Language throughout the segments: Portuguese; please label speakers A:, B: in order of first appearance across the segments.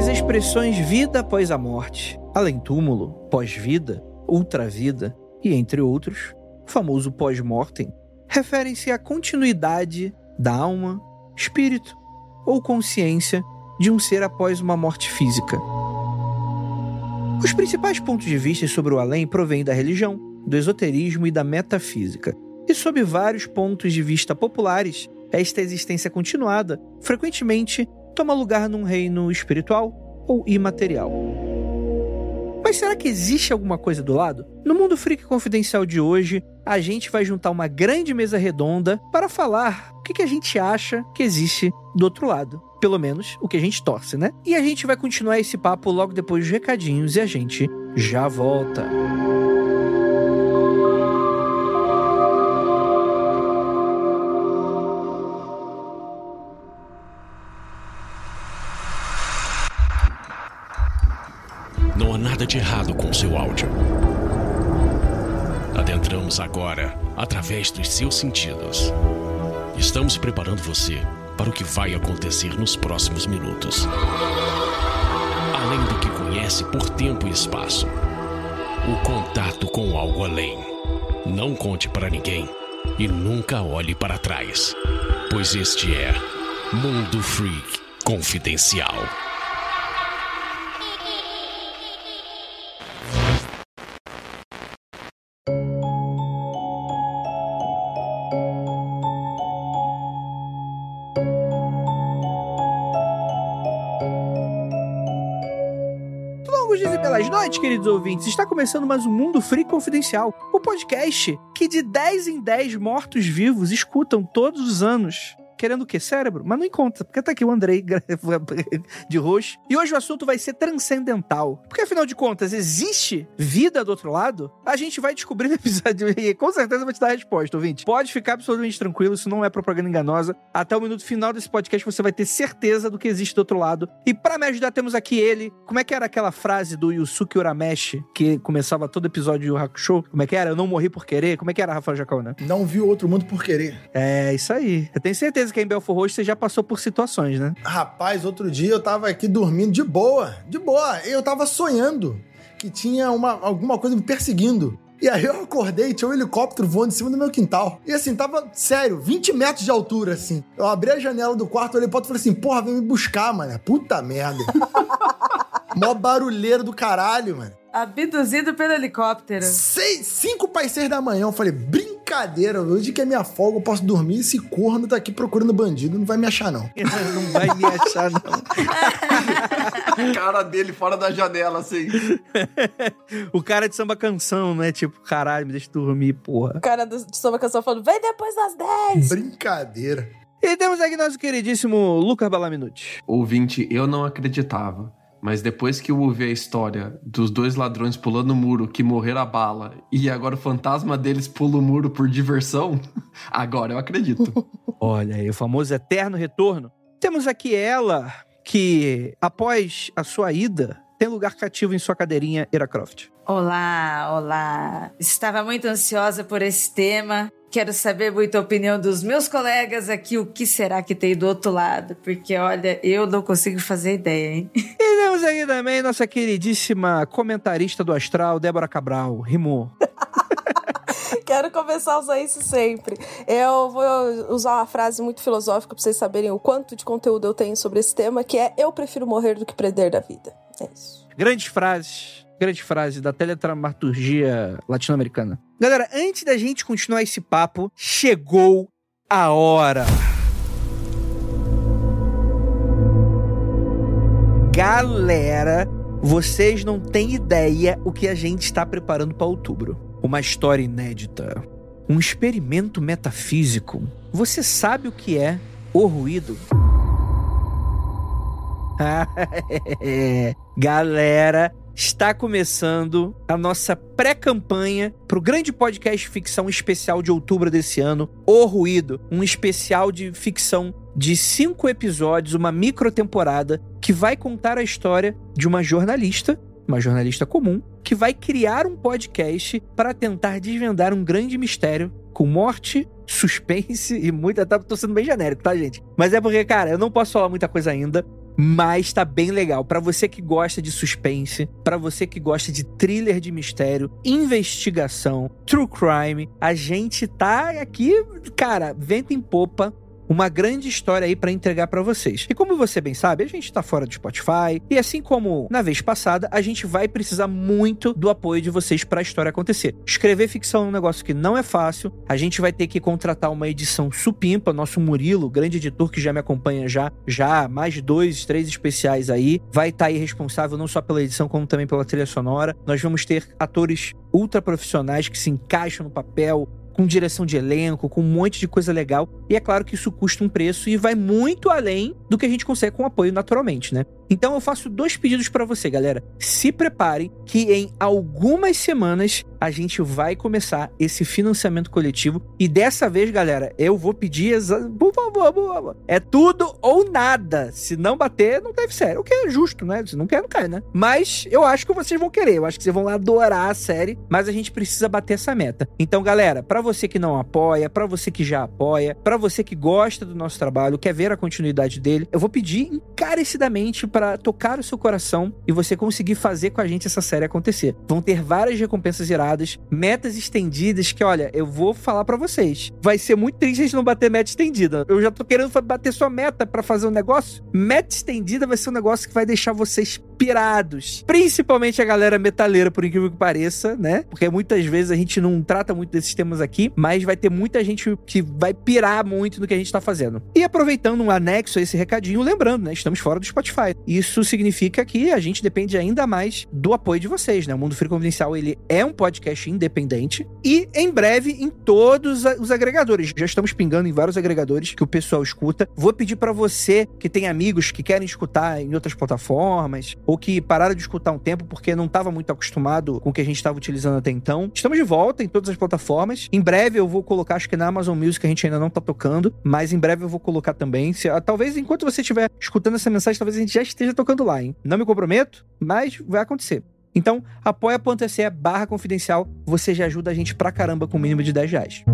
A: As expressões vida após a morte, além-túmulo, pós-vida, ultravida e entre outros, o famoso pós-mortem, referem-se à continuidade da alma, espírito ou consciência de um ser após uma morte física. Os principais pontos de vista sobre o além provêm da religião, do esoterismo e da metafísica. E sob vários pontos de vista populares, esta existência continuada frequentemente toma lugar num reino espiritual ou imaterial. Mas será que existe alguma coisa do lado? No Mundo Freak Confidencial de hoje, a gente vai juntar uma grande mesa redonda para falar o que, a gente acha que existe do outro lado. Pelo menos o que a gente torce, né? E a gente vai continuar esse papo logo depois dos recadinhos e a gente já volta.
B: Não nada de errado com seu áudio. Adentramos agora através dos seus sentidos. Estamos preparando você para o que vai acontecer nos próximos minutos. Além do que conhece por tempo e espaço, o contato com algo além. Não conte para ninguém e nunca olhe para trás, pois este é Mundo Freak Confidencial.
A: Noites, queridos ouvintes. Está começando mais um Mundo Free Confidencial, o podcast que de 10 em 10 mortos-vivos escutam todos os anos. Querendo o quê? Cérebro? Mas não encontra, porque tá aqui o Andrei de roxo. E hoje o assunto vai ser transcendental. Porque afinal de contas, existe vida do outro lado? A gente vai descobrir no episódio e com certeza vai te dar a resposta, ouvinte. Pode ficar absolutamente tranquilo, isso não é propaganda enganosa. Até o minuto final desse podcast você vai ter certeza do que existe do outro lado. E para me ajudar, temos aqui ele. Como é que era aquela frase do Yusuke Urameshi que começava todo episódio Yu Hakusho? Como é que era? Eu não morri por querer? Como é que era, Rafael Jacaúna?
C: Não viu outro mundo por querer.
A: É, isso aí. Eu tenho certeza que em Belfor Roxo você já passou por situações, né?
C: Rapaz, outro dia eu tava aqui dormindo de boa, de boa. Eu tava sonhando que tinha uma, alguma coisa me perseguindo. E aí eu acordei, tinha um helicóptero voando em cima do meu quintal. E assim, tava, sério, 20 metros de altura, assim. Eu abri a janela do quarto, olhei pro outro e falei assim, porra, vem me buscar, mano. Puta merda. Mó barulheiro do caralho, mano.
D: Abduzido pelo helicóptero.
C: Seis, cinco para seis da manhã. Eu falei, brincadeira, hoje que é minha folga, eu posso dormir. Esse corno tá aqui procurando bandido, não vai me achar, não.
A: não vai me achar, não.
E: A cara dele fora da janela, assim.
A: o cara de samba canção, né? Tipo, caralho, me deixa dormir, porra.
D: O cara de samba canção falando, vem depois das 10.
C: Brincadeira.
A: E temos aqui nosso queridíssimo Lucas Balaminuti.
E: Ouvinte, eu não acreditava. Mas depois que eu ouvi a história dos dois ladrões pulando o muro que morreram a bala e agora o fantasma deles pula o muro por diversão, agora eu acredito.
A: Olha aí, o famoso eterno retorno. Temos aqui ela, que após a sua ida, tem lugar cativo em sua cadeirinha, Era Croft.
D: Olá, olá. Estava muito ansiosa por esse tema. Quero saber muito a opinião dos meus colegas aqui, o que será que tem do outro lado, porque olha, eu não consigo fazer ideia, hein?
A: E temos aqui também nossa queridíssima comentarista do Astral, Débora Cabral. Rimou.
F: Quero começar a usar isso sempre. Eu vou usar uma frase muito filosófica para vocês saberem o quanto de conteúdo eu tenho sobre esse tema, que é eu prefiro morrer do que perder da vida. É isso.
A: Grandes frases grande frase da teledramaturgia latino-americana. Galera, antes da gente continuar esse papo, chegou a hora. Galera, vocês não têm ideia o que a gente está preparando para outubro. Uma história inédita, um experimento metafísico. Você sabe o que é O Ruído. Galera, está começando a nossa pré-campanha para o grande podcast ficção especial de outubro desse ano, O Ruído, um especial de ficção de cinco episódios, uma micro temporada que vai contar a história de uma jornalista, uma jornalista comum, que vai criar um podcast para tentar desvendar um grande mistério com morte, suspense e muita. Tá, tô sendo bem genérico, tá, gente? Mas é porque, cara, eu não posso falar muita coisa ainda. Mas tá bem legal. Para você que gosta de suspense, para você que gosta de thriller de mistério, investigação, true crime, a gente tá aqui, cara, vento em popa uma grande história aí para entregar para vocês. E como você bem sabe, a gente tá fora do Spotify e assim como na vez passada, a gente vai precisar muito do apoio de vocês para a história acontecer. Escrever ficção é um negócio que não é fácil. A gente vai ter que contratar uma edição supimpa, nosso Murilo, grande editor que já me acompanha já, já mais dois, três especiais aí, vai estar tá aí responsável não só pela edição como também pela trilha sonora. Nós vamos ter atores ultra profissionais que se encaixam no papel, com direção de elenco, com um monte de coisa legal. E é claro que isso custa um preço e vai muito além do que a gente consegue com apoio naturalmente, né? Então eu faço dois pedidos para você, galera. Se preparem que em algumas semanas a gente vai começar esse financiamento coletivo e dessa vez, galera, eu vou pedir, por favor, por favor, é tudo ou nada. Se não bater, não deve ser. O que é justo, né? Se não quer, não cai, né? Mas eu acho que vocês vão querer, eu acho que vocês vão adorar a série, mas a gente precisa bater essa meta. Então, galera, para você que não apoia, para você que já apoia, para você que gosta do nosso trabalho, quer ver a continuidade dele, eu vou pedir encarecidamente para para tocar o seu coração e você conseguir fazer com a gente essa série acontecer. Vão ter várias recompensas iradas, metas estendidas que, olha, eu vou falar para vocês. Vai ser muito triste a gente não bater meta estendida. Eu já tô querendo bater sua meta para fazer um negócio. Meta estendida vai ser um negócio que vai deixar vocês pirados. Principalmente a galera metaleira, por incrível que pareça, né? Porque muitas vezes a gente não trata muito desses temas aqui, mas vai ter muita gente que vai pirar muito no que a gente tá fazendo. E aproveitando um anexo a esse recadinho, lembrando, né? Estamos fora do Spotify. Isso significa que a gente depende ainda mais do apoio de vocês, né? O Mundo Free Confidencial, ele é um podcast independente e em breve em todos os agregadores. Já estamos pingando em vários agregadores que o pessoal escuta. Vou pedir para você que tem amigos que querem escutar em outras plataformas ou que pararam de escutar um tempo porque não estava muito acostumado com o que a gente estava utilizando até então. Estamos de volta em todas as plataformas. Em breve eu vou colocar, acho que na Amazon Music a gente ainda não está tocando, mas em breve eu vou colocar também. Se, ah, talvez enquanto você estiver escutando essa mensagem, talvez a gente já esteja tocando lá, hein? Não me comprometo, mas vai acontecer. Então, apoia.se barra confidencial, você já ajuda a gente pra caramba com o mínimo de 10 reais.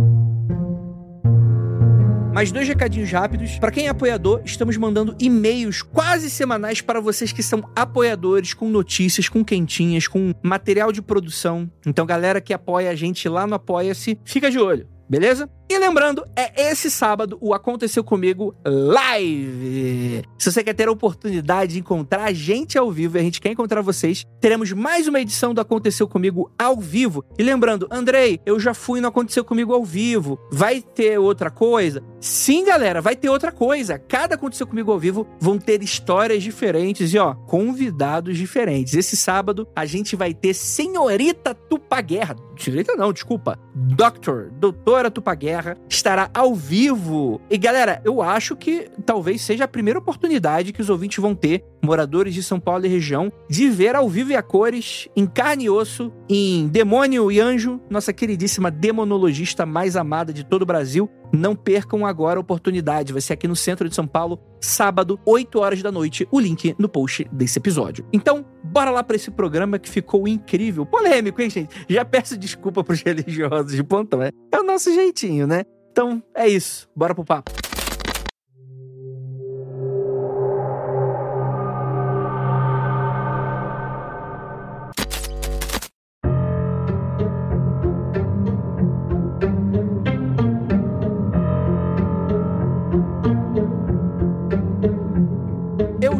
A: Mais dois recadinhos rápidos. Para quem é apoiador, estamos mandando e-mails quase semanais para vocês que são apoiadores, com notícias, com quentinhas, com material de produção. Então, galera que apoia a gente lá no Apoia-se, fica de olho, beleza? E lembrando, é esse sábado o Aconteceu Comigo Live. Se você quer ter a oportunidade de encontrar a gente ao vivo e a gente quer encontrar vocês, teremos mais uma edição do Aconteceu Comigo ao vivo. E lembrando, Andrei, eu já fui no Aconteceu Comigo ao vivo. Vai ter outra coisa? Sim, galera, vai ter outra coisa. Cada Aconteceu Comigo ao vivo vão ter histórias diferentes e, ó, convidados diferentes. Esse sábado a gente vai ter Senhorita Tupaguerra. Senhorita não, desculpa. Doctor, Doutora Tupaguerra Terra estará ao vivo. E galera, eu acho que talvez seja a primeira oportunidade que os ouvintes vão ter, moradores de São Paulo e região, de ver ao vivo e a cores, em carne e osso, em Demônio e Anjo, nossa queridíssima demonologista mais amada de todo o Brasil. Não percam agora a oportunidade. Vai ser aqui no centro de São Paulo, sábado, 8 horas da noite. O link no post desse episódio. Então, bora lá para esse programa que ficou incrível. Polêmico, hein, gente? Já peço desculpa pros religiosos de pontão, é? É o nosso jeitinho, né? Então, é isso. Bora pro papo.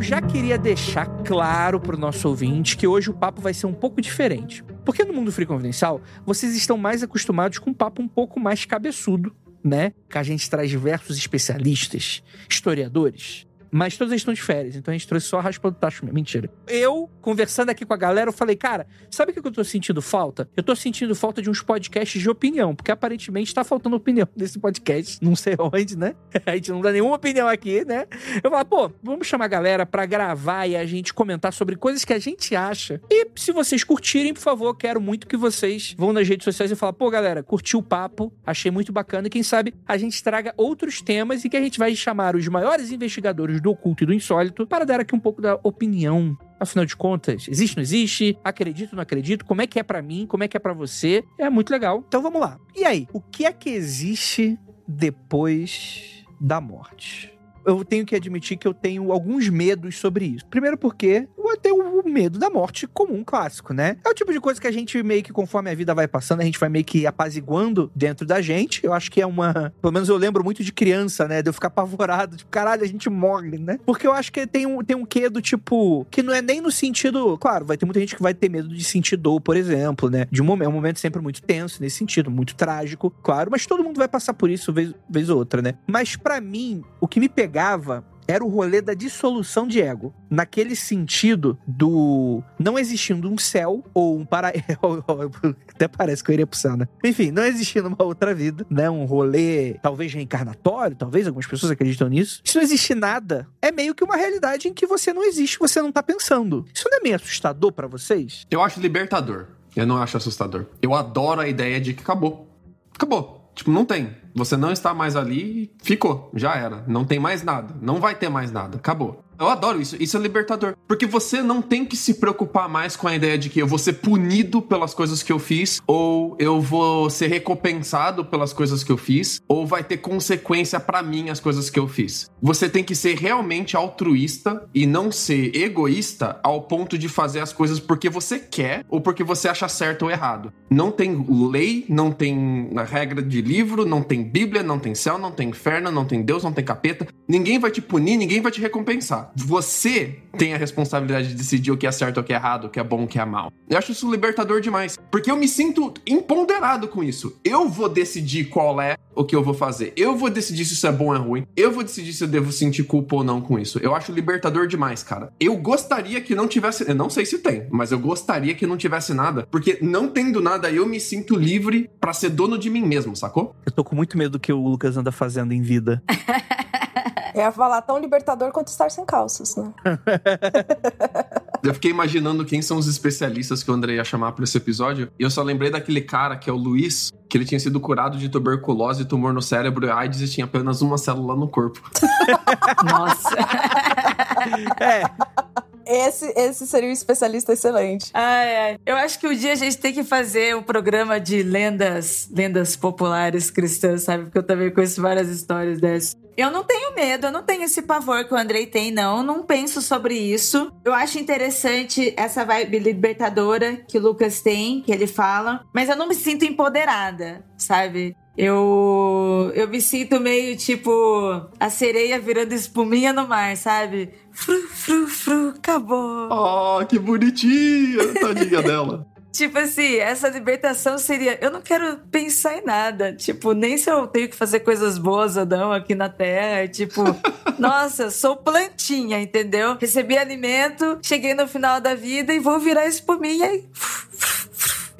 A: Já queria deixar claro para o nosso ouvinte que hoje o papo vai ser um pouco diferente. Porque no mundo free confidencial, vocês estão mais acostumados com um papo um pouco mais cabeçudo, né? Que a gente traz diversos especialistas, historiadores, Mas todos eles estão de férias, então a gente trouxe só a raspa do tacho. Mentira. Eu, conversando aqui com a galera, eu falei, cara, sabe o que eu tô sentindo falta? Eu tô sentindo falta de uns podcasts de opinião, porque aparentemente tá faltando opinião nesse podcast. Não sei onde, né? A gente não dá nenhuma opinião aqui, né? Eu falo, pô, vamos chamar a galera pra gravar e a gente comentar sobre coisas que a gente acha. E se vocês curtirem, por favor, quero muito que vocês vão nas redes sociais e falem, pô, galera, curti o papo, achei muito bacana. E quem sabe a gente traga outros temas e que a gente vai chamar os maiores investigadores do oculto e do insólito para dar aqui um pouco da opinião Afinal de contas, existe, não existe? Acredito, não acredito? Como é que é para mim? Como é que é para você? É muito legal. Então vamos lá. E aí, o que é que existe depois da morte? eu tenho que admitir que eu tenho alguns medos sobre isso. Primeiro porque eu tenho o medo da morte comum, clássico, né? É o tipo de coisa que a gente meio que, conforme a vida vai passando, a gente vai meio que apaziguando dentro da gente. Eu acho que é uma... Pelo menos eu lembro muito de criança, né? De eu ficar apavorado, tipo, caralho, a gente morre, né? Porque eu acho que tem um, tem um quê do tipo... Que não é nem no sentido... Claro, vai ter muita gente que vai ter medo de sentir dor, por exemplo, né? De um momento, é um momento sempre muito tenso nesse sentido, muito trágico, claro. Mas todo mundo vai passar por isso vez, vez ou outra, né? Mas para mim, o que me pegava era o rolê da dissolução de ego. Naquele sentido do não existindo um céu ou um paraíso. Até parece que eu iria pro céu, né? Enfim, não existindo uma outra vida, né? Um rolê talvez reencarnatório, talvez algumas pessoas acreditam nisso. Se não existe nada, é meio que uma realidade em que você não existe, você não tá pensando. Isso não é meio assustador para vocês?
E: Eu acho libertador. Eu não acho assustador. Eu adoro a ideia de que acabou. Acabou. Tipo, não tem. Você não está mais ali, ficou, já era. Não tem mais nada. Não vai ter mais nada. Acabou. Eu adoro isso. Isso é libertador. Porque você não tem que se preocupar mais com a ideia de que eu vou ser punido pelas coisas que eu fiz, ou eu vou ser recompensado pelas coisas que eu fiz, ou vai ter consequência para mim as coisas que eu fiz. Você tem que ser realmente altruísta e não ser egoísta ao ponto de fazer as coisas porque você quer ou porque você acha certo ou errado. Não tem lei, não tem regra de livro, não tem Bíblia, não tem céu, não tem inferno, não tem Deus, não tem capeta. Ninguém vai te punir, ninguém vai te recompensar. Você tem a responsabilidade de decidir o que é certo, o que é errado, o que é bom, o que é mal. Eu acho isso libertador demais, porque eu me sinto empoderado com isso. Eu vou decidir qual é o que eu vou fazer. Eu vou decidir se isso é bom ou é ruim. Eu vou decidir se eu devo sentir culpa ou não com isso. Eu acho libertador demais, cara. Eu gostaria que não tivesse, eu não sei se tem, mas eu gostaria que não tivesse nada, porque não tendo nada eu me sinto livre para ser dono de mim mesmo, sacou?
A: Eu tô com muito medo do que o Lucas anda fazendo em vida.
F: É falar tão libertador quanto estar sem calças, né?
E: Eu fiquei imaginando quem são os especialistas que o André ia chamar para esse episódio. E eu só lembrei daquele cara que é o Luiz, que ele tinha sido curado de tuberculose, tumor no cérebro e AIDS e tinha apenas uma célula no corpo.
D: Nossa.
F: é. Esse, esse seria um especialista excelente.
D: Ai, ai. Eu acho que um dia a gente tem que fazer um programa de lendas, lendas populares cristãs, sabe? Porque eu também conheço várias histórias dessas. Eu não tenho medo, eu não tenho esse pavor que o Andrei tem, não. Eu não penso sobre isso. Eu acho interessante essa vibe libertadora que o Lucas tem, que ele fala, mas eu não me sinto empoderada, sabe? Eu, eu me sinto meio tipo a sereia virando espuminha no mar, sabe? Fru, fru, fru, acabou.
E: Oh, que bonitinha, tadinha dela.
D: Tipo assim, essa libertação seria. Eu não quero pensar em nada. Tipo, nem se eu tenho que fazer coisas boas ou não aqui na Terra. Tipo, nossa, sou plantinha, entendeu? Recebi alimento, cheguei no final da vida e vou virar espuminha e.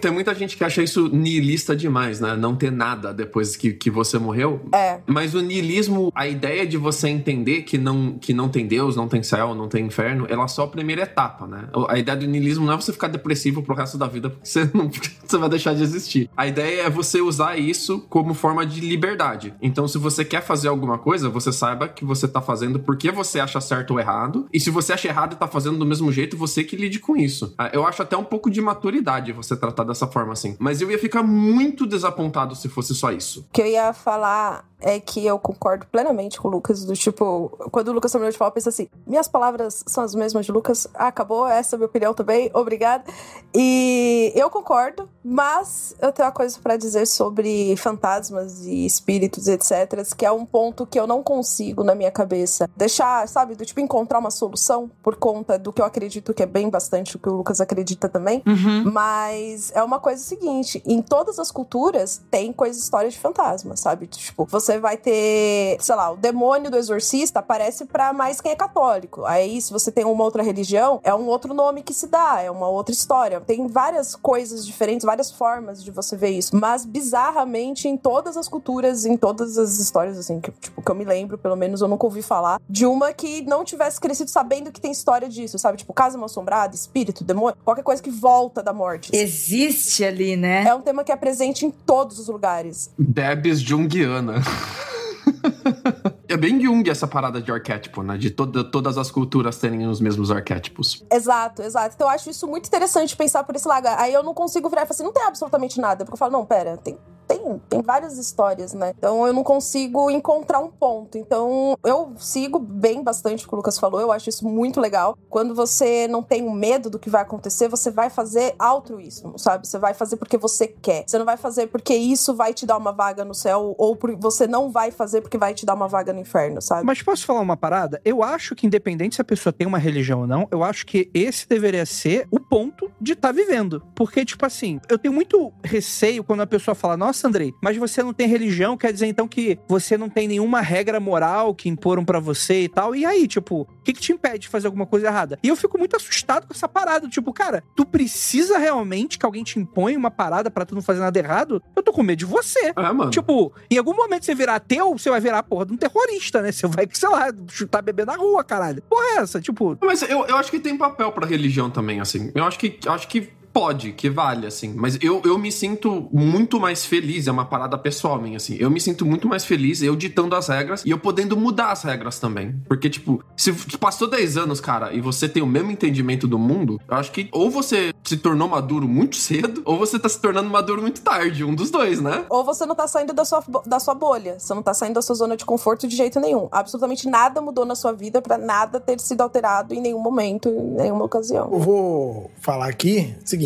E: Tem muita gente que acha isso niilista demais, né? Não ter nada depois que, que você morreu.
F: É.
E: Mas o niilismo, a ideia de você entender que não, que não tem Deus, não tem céu, não tem inferno, ela é só a primeira etapa, né? A ideia do niilismo não é você ficar depressivo pro resto da vida, porque você, não, você vai deixar de existir. A ideia é você usar isso como forma de liberdade. Então, se você quer fazer alguma coisa, você saiba que você tá fazendo porque você acha certo ou errado. E se você acha errado e tá fazendo do mesmo jeito, você que lide com isso. Ah, eu acho até um pouco de maturidade você tratar dessa forma assim. Mas eu ia ficar muito desapontado se fosse só isso.
F: Que eu ia falar é que eu concordo plenamente com o Lucas, do tipo, quando o Lucas terminou de falar, eu pensei assim, minhas palavras são as mesmas de Lucas, ah, acabou, essa é a minha opinião também, obrigada. E eu concordo, mas eu tenho uma coisa para dizer sobre fantasmas e espíritos, etc, que é um ponto que eu não consigo na minha cabeça deixar, sabe, do tipo, encontrar uma solução por conta do que eu acredito que é bem bastante o que o Lucas acredita também,
D: uhum.
F: mas é uma coisa seguinte, em todas as culturas tem coisa história de fantasma, sabe? Tipo, você você vai ter, sei lá, o demônio do exorcista aparece para mais quem é católico. Aí, se você tem uma outra religião, é um outro nome que se dá, é uma outra história. Tem várias coisas diferentes, várias formas de você ver isso. Mas, bizarramente, em todas as culturas, em todas as histórias, assim, que, tipo, que eu me lembro, pelo menos eu nunca ouvi falar, de uma que não tivesse crescido sabendo que tem história disso, sabe? Tipo, casa mal assombrada, espírito, demônio, qualquer coisa que volta da morte.
D: Existe ali, né?
F: É um tema que é presente em todos os lugares.
E: Debs Jungiana. É bem Jung essa parada de arquétipo, né? De toda, todas as culturas terem os mesmos arquétipos.
F: Exato, exato. Então eu acho isso muito interessante pensar por esse lado. Aí eu não consigo virar e falar assim, não tem absolutamente nada. Porque eu falo, não, pera, tem, tem, várias histórias, né? Então eu não consigo encontrar um ponto. Então eu sigo bem bastante o que o Lucas falou, eu acho isso muito legal. Quando você não tem medo do que vai acontecer, você vai fazer altruísmo, sabe? Você vai fazer porque você quer. Você não vai fazer porque isso vai te dar uma vaga no céu, ou por, você não vai fazer porque vai te dar uma vaga no inferno, sabe?
A: Mas posso falar uma parada? Eu acho que, independente se a pessoa tem uma religião ou não, eu acho que esse deveria ser o ponto de estar tá vivendo. Porque, tipo assim, eu tenho muito receio quando a pessoa fala, nossa, nossa, Andrei, mas você não tem religião, quer dizer então que você não tem nenhuma regra moral que imporam para você e tal. E aí, tipo, o que, que te impede de fazer alguma coisa errada? E eu fico muito assustado com essa parada. Tipo, cara, tu precisa realmente que alguém te impõe uma parada para tu não fazer nada errado? Eu tô com medo de você.
E: É, mano.
A: Tipo, em algum momento você virar ateu, você vai virar a porra de um terrorista, né? Você vai, sei lá, chutar bebê na rua, caralho. Porra é essa? Tipo.
E: Mas eu, eu acho que tem papel pra religião também, assim. Eu acho que, acho que pode, que vale, assim. Mas eu, eu me sinto muito mais feliz, é uma parada pessoal minha, assim. Eu me sinto muito mais feliz eu ditando as regras e eu podendo mudar as regras também. Porque, tipo, se passou 10 anos, cara, e você tem o mesmo entendimento do mundo, eu acho que ou você se tornou maduro muito cedo, ou você tá se tornando maduro muito tarde. Um dos dois, né?
F: Ou você não tá saindo da sua, da sua bolha. Você não tá saindo da sua zona de conforto de jeito nenhum. Absolutamente nada mudou na sua vida para nada ter sido alterado em nenhum momento, em nenhuma ocasião.
C: Eu vou falar aqui, seguinte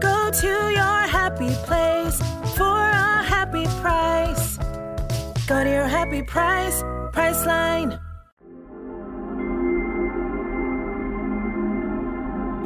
G: Go to your happy place for a happy price. Go to your happy price, Priceline.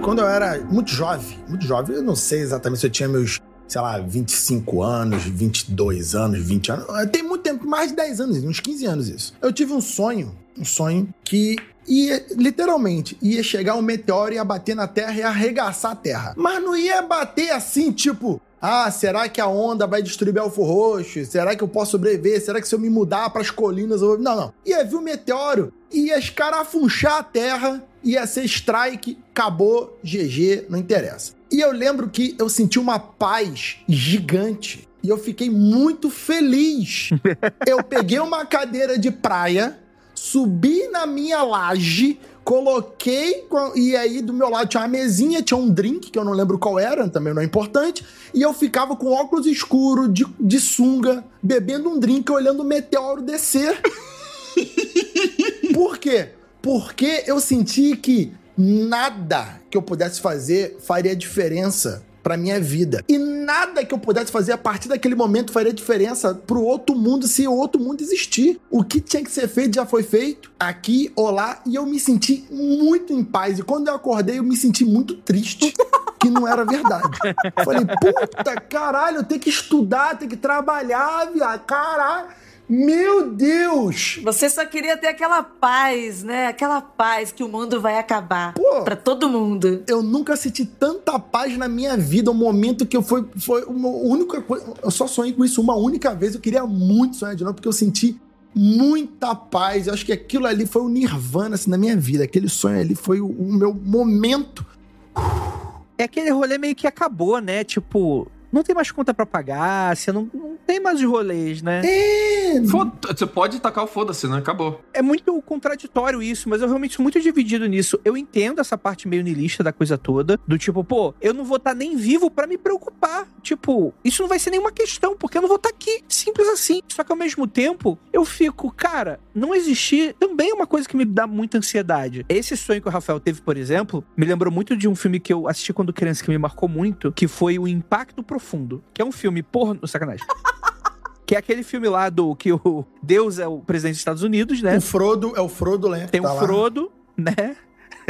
C: Quando eu era muito jovem, muito jovem, eu não sei exatamente se eu tinha meus, sei lá, 25 anos, 22 anos, 20 anos. Tem muito tempo, mais de 10 anos, uns 15 anos isso. Eu tive um sonho, um sonho que ia, literalmente, ia chegar um meteoro, ia bater na Terra e arregaçar a Terra. Mas não ia bater assim, tipo, ah, será que a onda vai destruir Belfo Roxo? Será que eu posso sobreviver? Será que se eu me mudar para as colinas eu vou... Não, não. Ia vir o um meteoro, ia escarafunchar a Terra, ia ser strike, acabou, GG, não interessa. E eu lembro que eu senti uma paz gigante. E eu fiquei muito feliz. eu peguei uma cadeira de praia, subi na minha laje, coloquei, e aí do meu lado tinha uma mesinha, tinha um drink, que eu não lembro qual era, também não é importante, e eu ficava com óculos escuros, de, de sunga, bebendo um drink, olhando o meteoro descer. Por quê? Porque eu senti que nada que eu pudesse fazer faria diferença para minha vida. E nada que eu pudesse fazer a partir daquele momento faria diferença pro outro mundo se o outro mundo existir. O que tinha que ser feito já foi feito, aqui ou lá, e eu me senti muito em paz. E quando eu acordei, eu me senti muito triste. Que não era verdade. Falei, puta caralho, eu tenho que estudar, tenho que trabalhar, viado, caralho. Meu Deus!
D: Você só queria ter aquela paz, né? Aquela paz que o mundo vai acabar.
C: Pô,
D: pra todo mundo.
C: Eu nunca senti tanta paz na minha vida. O um momento que eu foi, foi uma única coisa. Eu só sonhei com isso uma única vez. Eu queria muito sonhar de novo, porque eu senti muita paz. Eu acho que aquilo ali foi o nirvana assim, na minha vida. Aquele sonho ali foi o, o meu momento.
A: É aquele rolê meio que acabou, né? Tipo, não tem mais conta pra pagar, você não, não tem mais os rolês, né?
C: É,
E: Foda- Você pode tacar o foda-se, né? Acabou.
A: É muito contraditório isso, mas eu realmente sou muito dividido nisso. Eu entendo essa parte meio niilista da coisa toda, do tipo, pô, eu não vou estar nem vivo pra me preocupar. Tipo, isso não vai ser nenhuma questão, porque eu não vou estar aqui. Simples assim. Só que ao mesmo tempo, eu fico, cara, não existir também é uma coisa que me dá muita ansiedade. Esse sonho que o Rafael teve, por exemplo, me lembrou muito de um filme que eu assisti quando criança que me marcou muito, que foi O Impacto Profundo, que é um filme porno, sacanagem. Que é aquele filme lá do que o Deus é o presidente dos Estados Unidos, né?
C: O Frodo é o Frodo, né?
A: Tem
C: Tá
A: o
C: lá.
A: Frodo, né?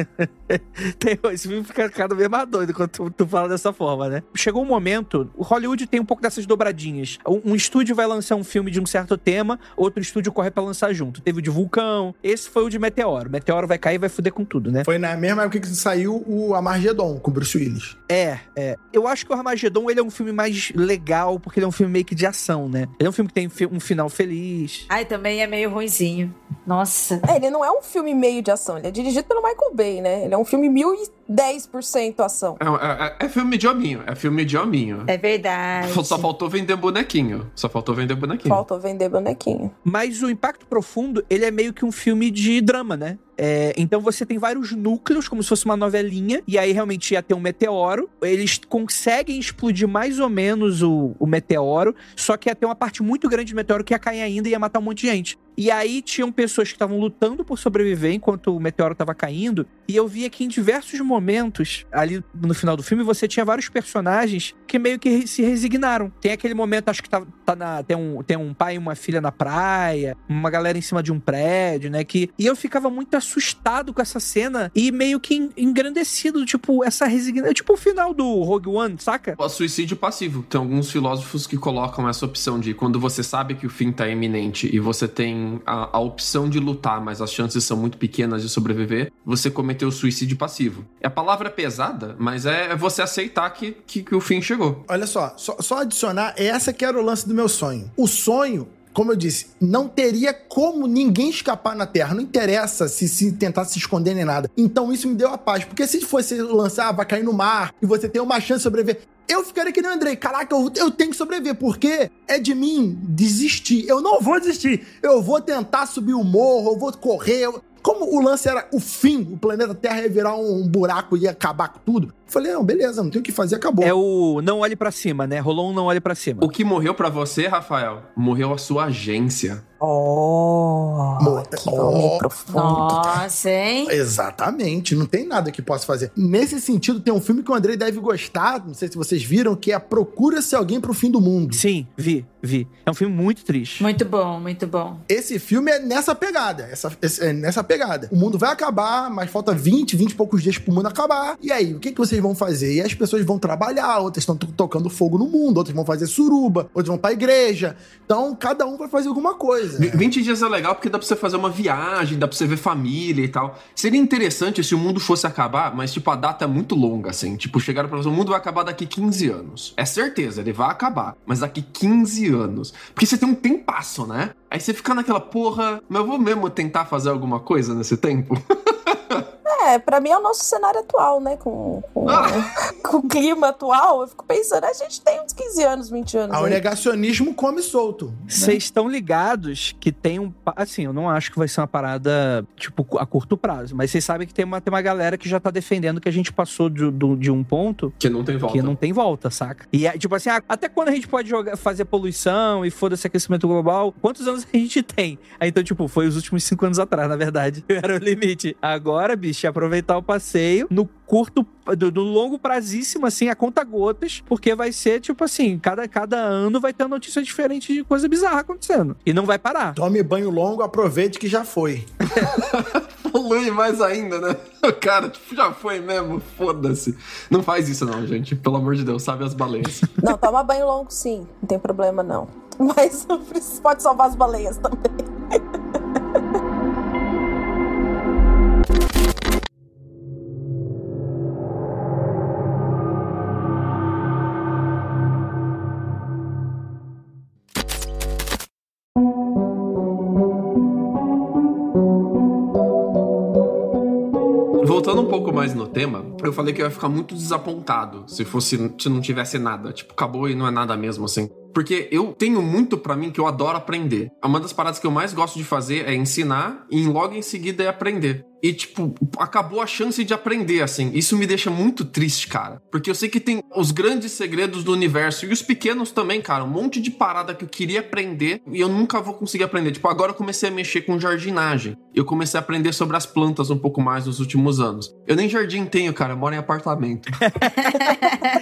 A: Esse filme fica cada vez mais doido quando tu, tu fala dessa forma, né? Chegou um momento, o Hollywood tem um pouco dessas dobradinhas. Um, um estúdio vai lançar um filme de um certo tema, outro estúdio corre pra lançar junto. Teve o de Vulcão, esse foi o de Meteoro. Meteoro vai cair e vai fuder com tudo, né?
C: Foi na mesma época que saiu o Amargedon com o Bruce Willis.
A: É, é. Eu acho que o Armagedon ele é um filme mais legal, porque ele é um filme meio que de ação, né? Ele é um filme que tem um final feliz.
D: Ai, também é meio ruinzinho. Nossa.
F: É, ele não é um filme meio de ação, ele é dirigido pelo Michael Bay, né? Ele é um filme 1010% ação.
E: É, é- é filme de hominho. É filme de hominho.
D: É verdade.
E: Só faltou vender bonequinho. Só faltou vender bonequinho.
F: Faltou vender bonequinho.
A: Mas o Impacto Profundo, ele é meio que um filme de drama, né? É, então você tem vários núcleos, como se fosse uma novelinha, e aí realmente ia ter um meteoro. Eles conseguem explodir mais ou menos o, o meteoro, só que ia ter uma parte muito grande do meteoro que ia cair ainda e ia matar um monte de gente. E aí tinham pessoas que estavam lutando por sobreviver enquanto o meteoro estava caindo, e eu via que em diversos momentos, ali no final do filme, você tinha vários personagens que meio que se resignaram. Tem aquele momento, acho que tá, tá na, tem, um, tem um pai e uma filha na praia, uma galera em cima de um prédio, né? Que, e eu ficava muito com essa cena e meio que en- engrandecido, tipo, essa resignação. Tipo o final do Rogue One, saca?
E: O suicídio passivo. Tem alguns filósofos que colocam essa opção de quando você sabe que o fim tá iminente e você tem a, a opção de lutar, mas as chances são muito pequenas de sobreviver, você cometeu o suicídio passivo. A palavra é pesada, mas é você aceitar que, que, que o fim chegou.
C: Olha só, só, só adicionar, essa que era o lance do meu sonho. O sonho, como eu disse, não teria como ninguém escapar na Terra. Não interessa se, se tentar se esconder nem nada. Então isso me deu a paz. Porque se fosse lançar, ah, vai cair no mar e você tem uma chance de sobreviver. Eu ficaria que nem o Andrei. Caraca, eu, eu tenho que sobreviver, porque é de mim desistir. Eu não vou desistir. Eu vou tentar subir o morro, eu vou correr. eu- Como o lance era o fim, o planeta Terra ia virar um, buraco e ia acabar com tudo. Eu falei, não, beleza, não tem o que fazer, acabou.
A: É o Não Olhe Pra Cima, né? Rolou um Não Olhe Pra Cima.
E: O que morreu pra você, Rafael, morreu a sua agência.
F: Oh, que
C: Oh.
F: profundo.
D: Nossa, hein?
C: Exatamente, não tem nada que possa fazer. Nesse sentido, tem um filme que o Andrei deve gostar, não sei se vocês viram, que é Procura-se Alguém pro Fim do Mundo.
A: Sim, vi, vi. É um filme muito triste.
D: Muito bom, muito bom.
C: Esse filme é nessa pegada, essa, esse- é nessa pegada. O mundo vai acabar, mas falta 20, 20 e poucos dias pro mundo acabar. E aí, o que, que vocês vão fazer? E as pessoas vão trabalhar, outras estão to- tocando fogo no mundo, outras vão fazer suruba, outras vão pra igreja. Então, cada um vai fazer alguma coisa.
E: Vi- 20 dias é legal porque dá pra você fazer uma viagem, dá pra você ver família e tal. Seria interessante se o mundo fosse acabar, mas, tipo, a data é muito longa, assim. Tipo, chegaram pra você, o mundo vai acabar daqui 15 anos. É certeza, ele vai acabar, mas daqui 15 anos. Porque você tem um tempasso, né? Aí você fica naquela porra, mas eu vou mesmo tentar fazer alguma coisa nesse tempo?
F: É, pra mim é o nosso cenário atual, né? Com, com, com o clima atual, eu fico pensando, a gente tem uns 15 anos, 20 anos.
C: Ah, o negacionismo come solto. né?
A: Vocês estão ligados que tem um. Assim, eu não acho que vai ser uma parada, tipo, a curto prazo. Mas vocês sabem que tem uma, tem uma galera que já tá defendendo que a gente passou de, do- de um ponto
E: Que não tem volta.
A: que não tem volta, saca? E é, tipo assim, ah, até quando a gente pode jogar, fazer poluição e foda-se aquecimento global? Quantos anos a gente tem? Aí então, tipo, foi os últimos cinco anos atrás, na verdade. Era o limite. Agora, bicho, é aproveitar o passeio no curto, do, do longo prazíssimo, assim, a conta gotas, porque vai ser, tipo assim, cada, cada ano vai ter uma notícia diferente de coisa bizarra acontecendo. E não vai parar.
C: Tome banho longo, aproveite que já foi.
E: Polui mais ainda, né? Cara, tipo, já foi mesmo, foda-se. Não faz isso não, gente. Pelo amor de Deus, sabe as baleias.
F: Não, toma banho longo sim, não tem problema não. Mas pode salvar as baleias também.
E: Eu falei que eu ia ficar muito desapontado se fosse se não tivesse nada. Tipo, acabou e não é nada mesmo, assim. Porque eu tenho muito pra mim que eu adoro aprender. Uma das paradas que eu mais gosto de fazer é ensinar e logo em seguida é aprender. E, tipo, acabou a chance de aprender, assim. Isso me deixa muito triste, cara. Porque eu sei que tem os grandes segredos do universo e os pequenos também, cara. Um monte de parada que eu queria aprender e eu nunca vou conseguir aprender. Tipo, agora eu comecei a mexer com jardinagem. Eu comecei a aprender sobre as plantas um pouco mais nos últimos anos. Eu nem jardim tenho, cara. Eu moro em apartamento.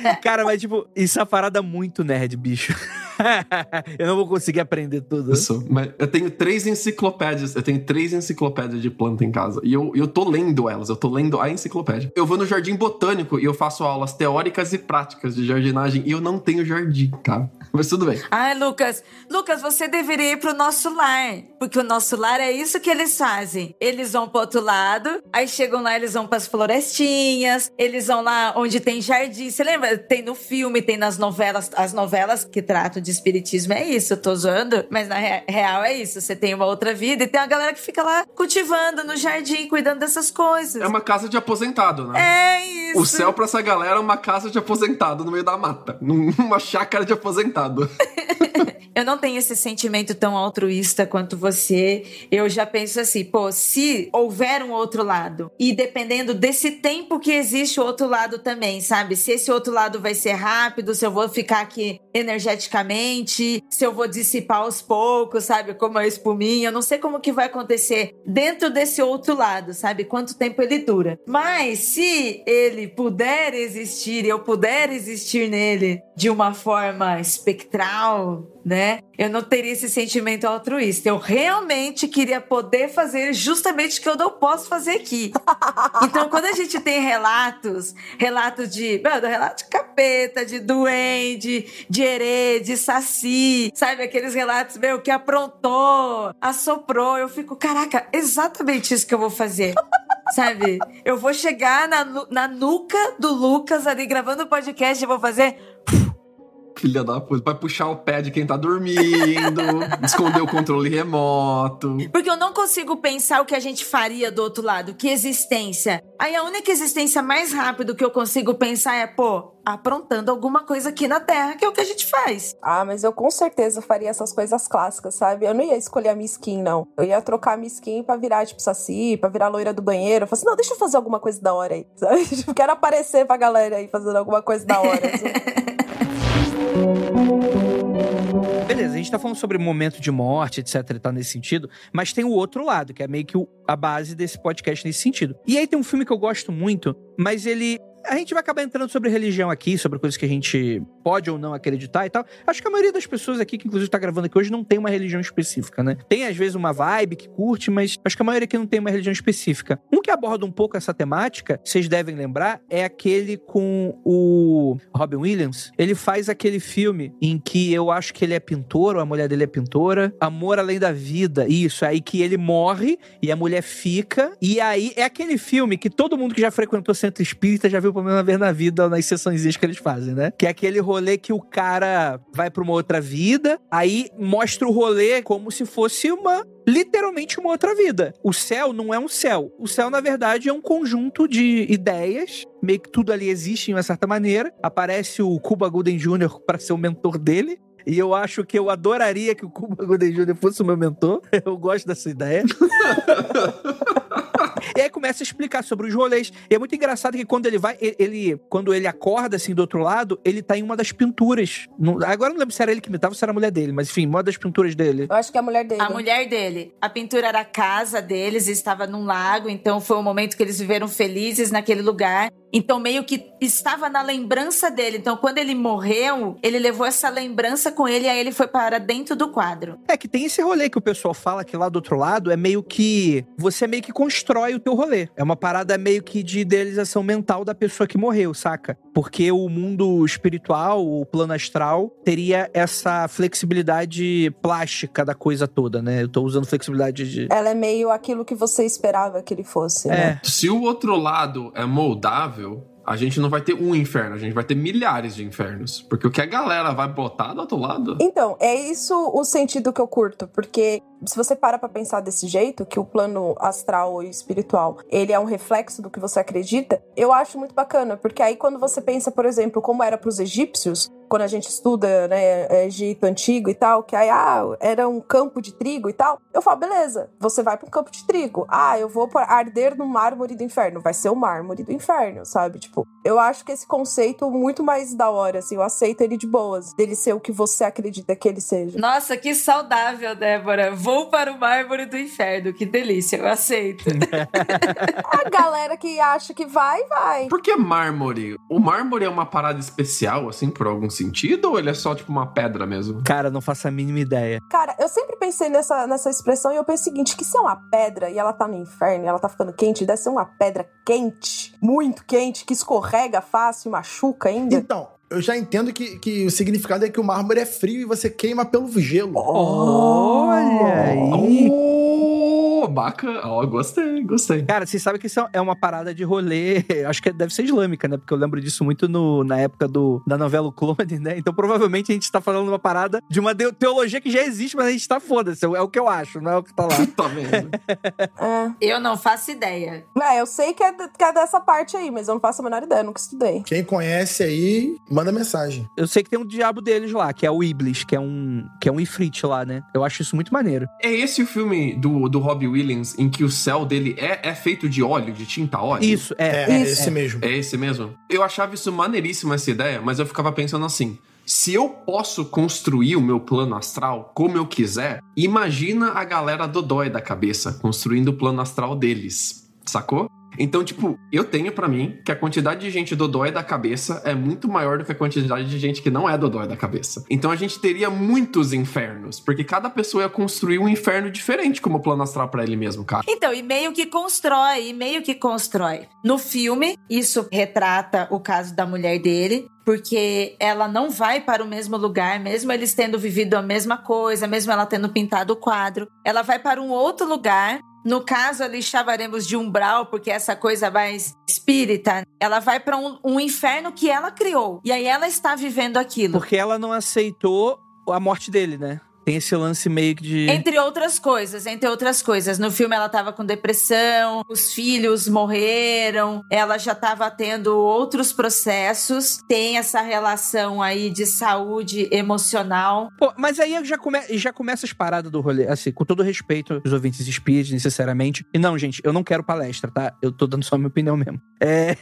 A: Cara, mas tipo, isso é uma parada muito nerd, bicho. eu não vou conseguir aprender tudo.
E: Isso. Mas eu tenho três enciclopédias. Eu tenho três enciclopédias de planta em casa. E eu, eu tô lendo elas. Eu tô lendo a enciclopédia. Eu vou no jardim botânico e eu faço aulas teóricas e práticas de jardinagem. E eu não tenho jardim, cara. Mas tudo bem.
D: Ai, Lucas, Lucas, você deveria ir pro nosso lar. Porque o nosso lar é isso que eles fazem. Eles vão pro outro lado, aí chegam lá, eles vão pras florestinhas, eles vão lá onde tem jardim. Você lembra? Tem no filme, tem nas novelas, as novelas que tratam de espiritismo é isso. Eu tô zoando, mas na rea- real é isso. Você tem uma outra vida e tem uma galera que fica lá cultivando no jardim, cuidando dessas coisas.
E: É uma casa de aposentado, né?
D: É isso.
E: O céu pra essa galera é uma casa de aposentado no meio da mata. Uma chácara de aposentado.
D: Eu não tenho esse sentimento tão altruísta quanto você. Eu já penso assim, pô, se houver um outro lado, e dependendo desse tempo que existe o outro lado também, sabe? Se esse outro lado vai ser rápido, se eu vou ficar aqui energeticamente, se eu vou dissipar aos poucos, sabe? Como a espuminha, eu não sei como que vai acontecer dentro desse outro lado, sabe? Quanto tempo ele dura. Mas se ele puder existir eu puder existir nele de uma forma espectral, né? Eu não teria esse sentimento altruísta. Eu realmente queria poder fazer justamente o que eu não posso fazer aqui. Então, quando a gente tem relatos, relatos de, mano, relato de capeta, de duende, de herê, de saci, sabe? Aqueles relatos, meu, que aprontou, assoprou. Eu fico, caraca, exatamente isso que eu vou fazer. Sabe? Eu vou chegar na, na nuca do Lucas ali gravando o podcast e vou fazer.
E: Filha da puta. Vai puxar o pé de quem tá dormindo, esconder o controle remoto.
D: Porque eu não consigo pensar o que a gente faria do outro lado. Que existência. Aí a única existência mais rápido que eu consigo pensar é, pô, aprontando alguma coisa aqui na Terra, que é o que a gente faz.
F: Ah, mas eu com certeza faria essas coisas clássicas, sabe? Eu não ia escolher a minha skin, não. Eu ia trocar a minha skin pra virar, tipo, saci, pra virar loira do banheiro. Eu falei assim, não, deixa eu fazer alguma coisa da hora aí, sabe? Tipo, quero aparecer pra galera aí fazendo alguma coisa da hora.
A: Beleza, a gente tá falando sobre momento de morte, etc e tal, nesse sentido, mas tem o outro lado, que é meio que a base desse podcast nesse sentido. E aí tem um filme que eu gosto muito, mas ele. A gente vai acabar entrando sobre religião aqui, sobre coisas que a gente pode ou não acreditar e tal. Acho que a maioria das pessoas aqui, que inclusive tá gravando aqui hoje, não tem uma religião específica, né? Tem às vezes uma vibe que curte, mas acho que a maioria aqui não tem uma religião específica. Um que aborda um pouco essa temática, vocês devem lembrar, é aquele com o Robin Williams. Ele faz aquele filme em que eu acho que ele é pintor, ou a mulher dele é pintora. Amor Além da Vida. Isso, aí que ele morre e a mulher fica. E aí é aquele filme que todo mundo que já frequentou centro espírita já viu uma vez na vida, nas sessões que eles fazem, né? Que é aquele rolê que o cara vai pra uma outra vida, aí mostra o rolê como se fosse uma literalmente uma outra vida. O céu não é um céu. O céu, na verdade, é um conjunto de ideias. Meio que tudo ali existe de uma certa maneira. Aparece o Cuba Gooding Jr. para ser o mentor dele. E eu acho que eu adoraria que o Cuba Gooding Jr. fosse o meu mentor. Eu gosto dessa ideia. E aí começa a explicar sobre os rolês. E é muito engraçado que quando ele vai, ele, quando ele acorda assim do outro lado, ele tá em uma das pinturas. Não- agora eu não lembro se era ele que imitava ou se era a mulher dele, mas enfim, uma das pinturas dele.
F: Eu acho que é a mulher dele.
D: A mulher dele. A pintura era a casa deles, estava num lago, então foi um momento que eles viveram felizes naquele lugar. Então, meio que estava na lembrança dele. Então, quando ele morreu, ele levou essa lembrança com ele e aí ele foi para dentro do quadro.
A: É que tem esse rolê que o pessoal fala que lá do outro lado é meio que. Você meio que constrói o teu rolê. É uma parada meio que de idealização mental da pessoa que morreu, saca? Porque o mundo espiritual, o plano astral, teria essa flexibilidade plástica da coisa toda, né? Eu tô usando flexibilidade de.
F: Ela é meio aquilo que você esperava que ele fosse,
A: É.
F: né?
E: Se o outro lado é moldável, a gente não vai ter um inferno, a gente vai ter milhares de infernos. Porque o que a galera vai botar do outro lado.
F: Então, é isso o sentido que eu curto, porque se você para pra pensar desse jeito, que o plano astral e espiritual, ele é um reflexo do que você acredita, eu acho muito bacana, porque aí quando você pensa, por exemplo, como era pros egípcios, quando a gente estuda, né, Egito antigo e tal, que aí, ah, era um campo de trigo e tal, eu falo, beleza, você vai para um campo de trigo. Ah, eu vou arder no mármore do inferno. Vai ser o mármore do inferno, sabe? Tipo, eu acho que esse conceito muito mais da hora, assim, eu aceito ele de boas, dele ser o que você acredita que ele seja.
D: Nossa, que saudável, Débora. Vou para o mármore do inferno. Que delícia, eu aceito.
F: a galera que acha que vai, vai.
E: Por que mármore? O mármore é uma parada especial, assim, por algum sentido? Ou ele é só, tipo, uma pedra mesmo?
A: Cara, não faço a mínima ideia.
F: Cara, eu sempre pensei nessa, nessa expressão e eu pensei o seguinte: que se é uma pedra e ela tá no inferno e ela tá ficando quente, deve ser uma pedra quente, muito quente, que escorrega fácil, machuca ainda.
C: Então, eu já entendo que, que o significado é que o mármore é frio e você queima pelo gelo.
A: Olha aí!
E: Oh, bacana. Ó, oh, gostei, gostei.
A: Cara, vocês sabem que isso é uma parada de rolê, acho que deve ser islâmica, né? Porque eu lembro disso muito no, na época do, da novela O Clone, né? Então provavelmente a gente tá falando uma parada de uma teologia que já existe, mas a gente tá foda-se. É o que eu acho, não é o que tá lá.
E: tá vendo?
D: é. Eu não faço ideia.
F: É, eu sei que é, que é dessa parte aí, mas eu não faço a menor ideia, nunca estudei.
C: Quem conhece aí, manda mensagem.
A: Eu sei que tem um diabo deles lá, que é o Iblis, que é um, que é um Ifrit lá, né? Eu acho isso muito maneiro.
E: É esse o filme do, do Robbie Williams em que o céu dele é, é feito de óleo, de tinta óleo?
A: Isso, é.
C: É,
A: isso.
C: esse mesmo.
E: É esse mesmo? Eu achava isso maneiríssima essa ideia, mas eu ficava pensando assim. Se eu posso construir o meu plano astral como eu quiser, imagina a galera do dói da cabeça construindo o plano astral deles, sacou? Então, tipo, eu tenho para mim que a quantidade de gente dodói da cabeça é muito maior do que a quantidade de gente que não é dodói da cabeça. Então a gente teria muitos infernos, porque cada pessoa ia construir um inferno diferente como plano astral para ele mesmo, cara.
D: Então, e meio que constrói, e meio que constrói. No filme, isso retrata o caso da mulher dele, porque ela não vai para o mesmo lugar, mesmo eles tendo vivido a mesma coisa, mesmo ela tendo pintado o quadro. Ela vai para um outro lugar no caso, ali chamaremos de umbral, porque essa coisa mais espírita, ela vai para um, um inferno que ela criou. E aí ela está vivendo aquilo.
A: Porque ela não aceitou a morte dele, né? Tem esse lance meio que de.
D: Entre outras coisas, entre outras coisas. No filme ela tava com depressão, os filhos morreram, ela já tava tendo outros processos. Tem essa relação aí de saúde emocional.
A: Pô, mas aí já, come... já começa as paradas do rolê, assim, com todo respeito aos ouvintes espíritos, necessariamente. E não, gente, eu não quero palestra, tá? Eu tô dando só a minha opinião mesmo. É.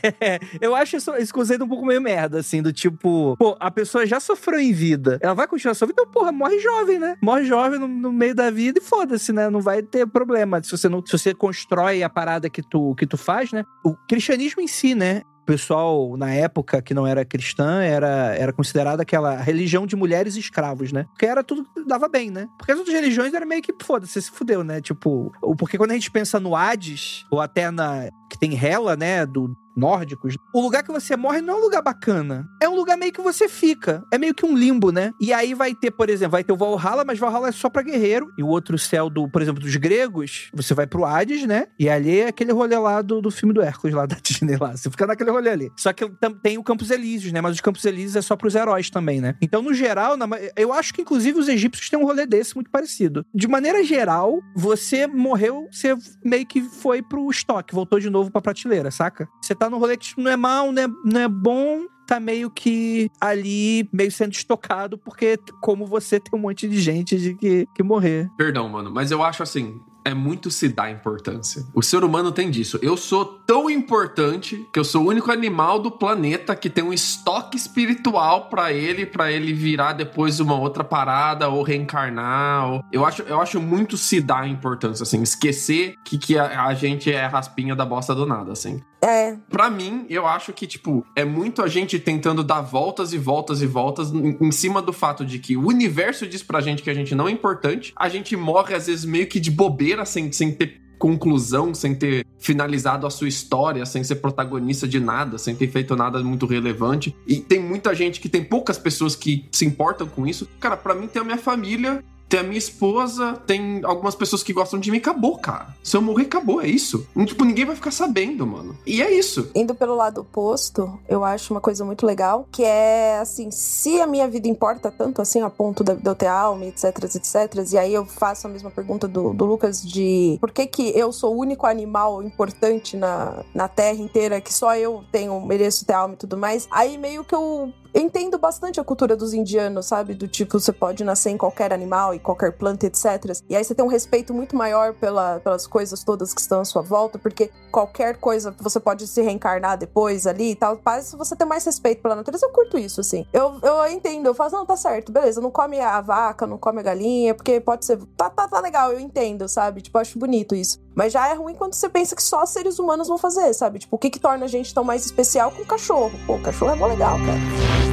A: eu acho isso, esse conceito um pouco meio merda, assim, do tipo, pô, a pessoa já sofreu em vida, ela vai continuar sua vida, então, porra, morre jovem, né? Morre jovem no, no meio da vida e foda-se, né? Não vai ter problema. Se você, não, se você constrói a parada que tu, que tu faz, né? O cristianismo em si, né? O pessoal, na época que não era cristã, era, era considerada aquela religião de mulheres e escravos, né? Porque era tudo dava bem, né? Porque as outras religiões era meio que, foda-se, você se fudeu, né? Tipo, porque quando a gente pensa no Hades, ou até na. Que tem Hela, né? Do, nórdicos, o lugar que você morre não é um lugar bacana. É um lugar meio que você fica. É meio que um limbo, né? E aí vai ter, por exemplo, vai ter o Valhalla, mas Valhalla é só pra guerreiro. E o outro céu, do, por exemplo, dos gregos, você vai pro Hades, né? E ali é aquele rolê lá do, do filme do Hércules, lá da Disney, lá. Você fica naquele rolê ali. Só que tem o Campos Elíseos, né? Mas os Campos Elíseos é só pros heróis também, né? Então, no geral, eu acho que inclusive os egípcios têm um rolê desse muito parecido. De maneira geral, você morreu, você meio que foi pro estoque, voltou de novo pra prateleira, saca? Você tá no rolê que não é mal, não é, não é bom, tá meio que ali, meio sendo estocado, porque como você tem um monte de gente de que, que morrer.
E: Perdão, mano, mas eu acho assim, é muito se dar importância. O ser humano tem disso. Eu sou tão importante que eu sou o único animal do planeta que tem um estoque espiritual para ele, para ele virar depois uma outra parada ou reencarnar. Ou... Eu, acho, eu acho muito se dar importância, assim, esquecer que, que a, a gente é raspinha da bosta do nada, assim.
F: É.
E: Pra mim, eu acho que, tipo, é muito a gente tentando dar voltas e voltas e voltas em, em cima do fato de que o universo diz pra gente que a gente não é importante, a gente morre às vezes meio que de bobeira, sem, sem ter conclusão, sem ter finalizado a sua história, sem ser protagonista de nada, sem ter feito nada muito relevante. E tem muita gente que tem poucas pessoas que se importam com isso. Cara, para mim tem a minha família tem a minha esposa, tem algumas pessoas que gostam de mim, acabou, cara. Se eu morrer, acabou, é isso. Tipo, ninguém vai ficar sabendo, mano. E é isso.
F: Indo pelo lado oposto, eu acho uma coisa muito legal, que é assim, se a minha vida importa tanto assim, a ponto de eu ter alma, etc, etc, e aí eu faço a mesma pergunta do, do Lucas de por que que eu sou o único animal importante na, na Terra inteira, que só eu tenho, mereço ter alma e tudo mais, aí meio que eu eu entendo bastante a cultura dos indianos, sabe? Do tipo, você pode nascer em qualquer animal e qualquer planta, etc. E aí você tem um respeito muito maior pela, pelas coisas todas que estão à sua volta, porque qualquer coisa você pode se reencarnar depois ali e tal. Parece você ter mais respeito pela natureza. Eu curto isso, assim. Eu, eu entendo, eu falo, não, tá certo, beleza, não come a vaca, não come a galinha, porque pode ser. Tá, tá, tá legal, eu entendo, sabe? Tipo, acho bonito isso. Mas já é ruim quando você pensa que só seres humanos vão fazer, sabe? Tipo, o que que torna a gente tão mais especial com o cachorro? Pô, o cachorro é bom legal, cara.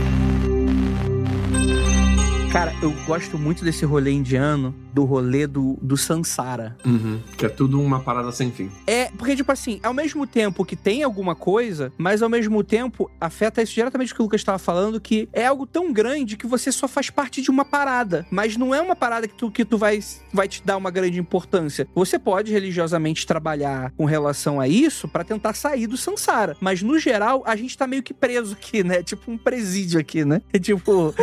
A: Cara, eu gosto muito desse rolê indiano, do rolê do, do Sansara.
E: Uhum. Que é tudo uma parada sem fim.
A: É, porque, tipo assim, ao mesmo tempo que tem alguma coisa, mas ao mesmo tempo afeta isso diretamente o que o Lucas estava falando, que é algo tão grande que você só faz parte de uma parada. Mas não é uma parada que tu, que tu vai, vai te dar uma grande importância. Você pode religiosamente trabalhar com relação a isso para tentar sair do Sansara. Mas no geral, a gente tá meio que preso aqui, né? Tipo um presídio aqui, né? Tipo.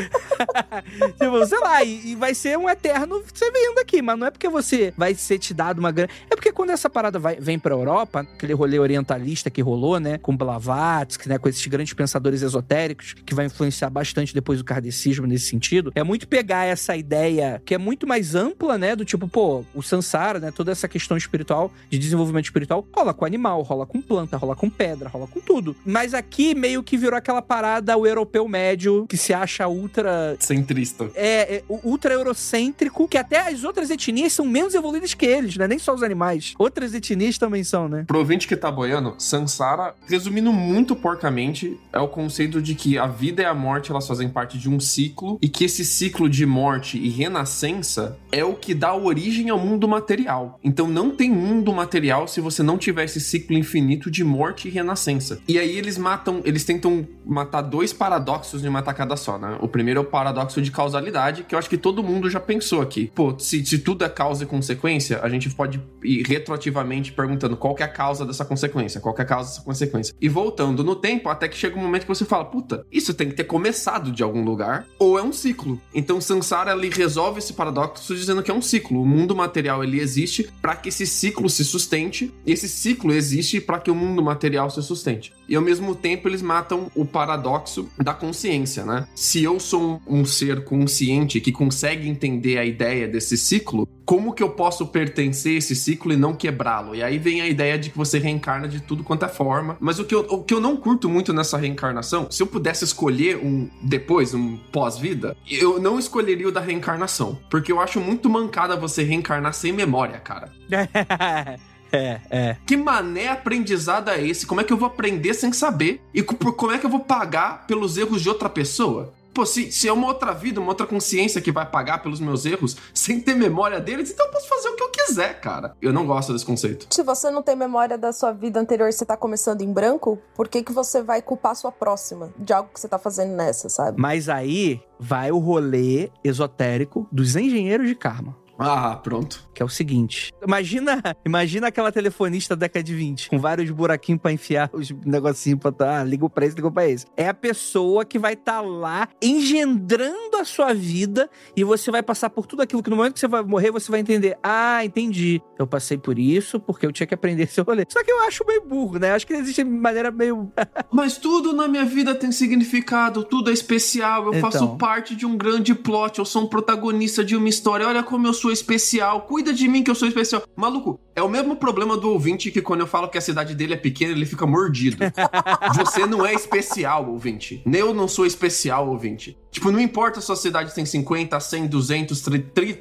A: Tipo, sei lá, e, e, vai ser um eterno você vendo aqui, mas não é porque você vai ser te dado uma grande. É porque quando essa parada vai, vem pra Europa, aquele rolê orientalista que rolou, né, com Blavatsky, né, com esses grandes pensadores esotéricos, que vai influenciar bastante depois o kardecismo nesse sentido, é muito pegar essa ideia que é muito mais ampla, né, do tipo, pô, o Sansara, né, toda essa questão espiritual, de desenvolvimento espiritual, rola com animal, rola com planta, rola com pedra, rola com tudo. Mas aqui meio que virou aquela parada o europeu médio que se acha ultra
E: centrista
A: é, é ultra eurocêntrico, que até as outras etnias são menos evoluídas que eles, né? Nem só os animais. Outras etnias também são, né?
E: Pro que tá boiando, Sansara, resumindo muito porcamente, é o conceito de que a vida e a morte elas fazem parte de um ciclo e que esse ciclo de morte e renascença é o que dá origem ao mundo material. Então não tem mundo material se você não tiver esse ciclo infinito de morte e renascença. E aí eles matam, eles tentam matar dois paradoxos de uma tacada só, né? O primeiro é o paradoxo de causalidade causalidade que eu acho que todo mundo já pensou aqui. Pô, se, se tudo é causa e consequência, a gente pode ir retroativamente perguntando qual é a causa dessa consequência, qual é a causa dessa consequência. E voltando no tempo, até que chega um momento que você fala, puta, isso tem que ter começado de algum lugar, ou é um ciclo. Então Sansara ele resolve esse paradoxo dizendo que é um ciclo. O mundo material ele existe para que esse ciclo se sustente, e esse ciclo existe para que o mundo material se sustente. E ao mesmo tempo eles matam o paradoxo da consciência, né? Se eu sou um, ser consciente que consegue entender a ideia desse ciclo, como que eu posso pertencer a esse ciclo e não quebrá-lo? E aí vem a ideia de que você reencarna de tudo quanto é forma. Mas o que, eu, o que eu não curto muito nessa reencarnação, se eu pudesse escolher um depois, um pós-vida, eu não escolheria o da reencarnação. Porque eu acho muito mancada você reencarnar sem memória, cara.
A: É, é.
E: Que mané aprendizado é esse? Como é que eu vou aprender sem saber? E como é que eu vou pagar pelos erros de outra pessoa? Pô, se, se é uma outra vida, uma outra consciência que vai pagar pelos meus erros sem ter memória deles, então eu posso fazer o que eu quiser, cara. Eu não gosto desse conceito.
F: Se você não tem memória da sua vida anterior e você tá começando em branco, por que, que você vai culpar a sua próxima de algo que você tá fazendo nessa, sabe?
A: Mas aí vai o rolê esotérico dos engenheiros de karma.
E: Ah, pronto.
A: Que é o seguinte: imagina, imagina aquela telefonista da década de 20, com vários buraquinhos para enfiar os negocinhos pra tá, ah, liga pra esse, liga pra esse. É a pessoa que vai estar tá lá engendrando a sua vida e você vai passar por tudo aquilo que no momento que você vai morrer, você vai entender: ah, entendi. Eu passei por isso porque eu tinha que aprender esse rolê. Só que eu acho meio burro, né? Acho que existe maneira meio.
E: Mas tudo na minha vida tem significado, tudo é especial. Eu então... faço parte de um grande plot, eu sou um protagonista de uma história. Olha como eu sou sou especial, cuida de mim que eu sou especial. Maluco, é o mesmo problema do ouvinte que quando eu falo que a cidade dele é pequena, ele fica mordido. Você não é especial, ouvinte. Eu não sou especial, ouvinte. Tipo, não importa se a sua cidade tem 50, 100, 200,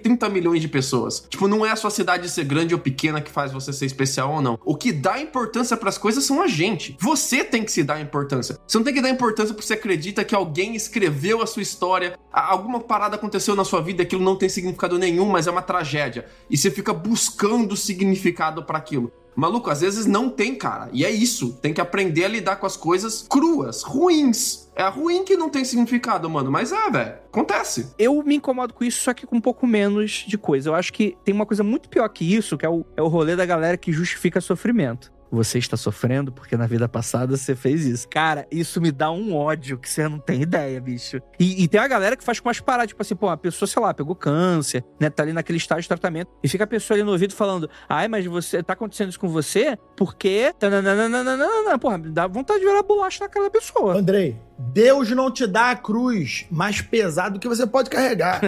E: 30 milhões de pessoas. Tipo, não é a sua cidade ser grande ou pequena que faz você ser especial ou não. O que dá importância para as coisas são a gente. Você tem que se dar importância. Você não tem que dar importância porque você acredita que alguém escreveu a sua história, alguma parada aconteceu na sua vida, aquilo não tem significado nenhum, mas é uma tragédia. E você fica buscando significado para aquilo. Maluco, às vezes não tem, cara. E é isso. Tem que aprender a lidar com as coisas cruas, ruins. É ruim que não tem significado, mano. Mas é, velho. Acontece.
A: Eu me incomodo com isso, só que com um pouco menos de coisa. Eu acho que tem uma coisa muito pior que isso, que é o, é o rolê da galera que justifica sofrimento. Você está sofrendo porque na vida passada você fez isso. Cara, isso me dá um ódio que você não tem ideia, bicho. E, e tem a galera que faz com umas paradas, tipo assim, pô, a pessoa, sei lá, pegou câncer, né? Tá ali naquele estágio de tratamento. E fica a pessoa ali no ouvido falando: ai, mas você tá acontecendo isso com você porque. Tananana, porra, dá vontade de virar bolacha na cara da pessoa.
C: Andrei, Deus não te dá a cruz mais pesada do que você pode carregar.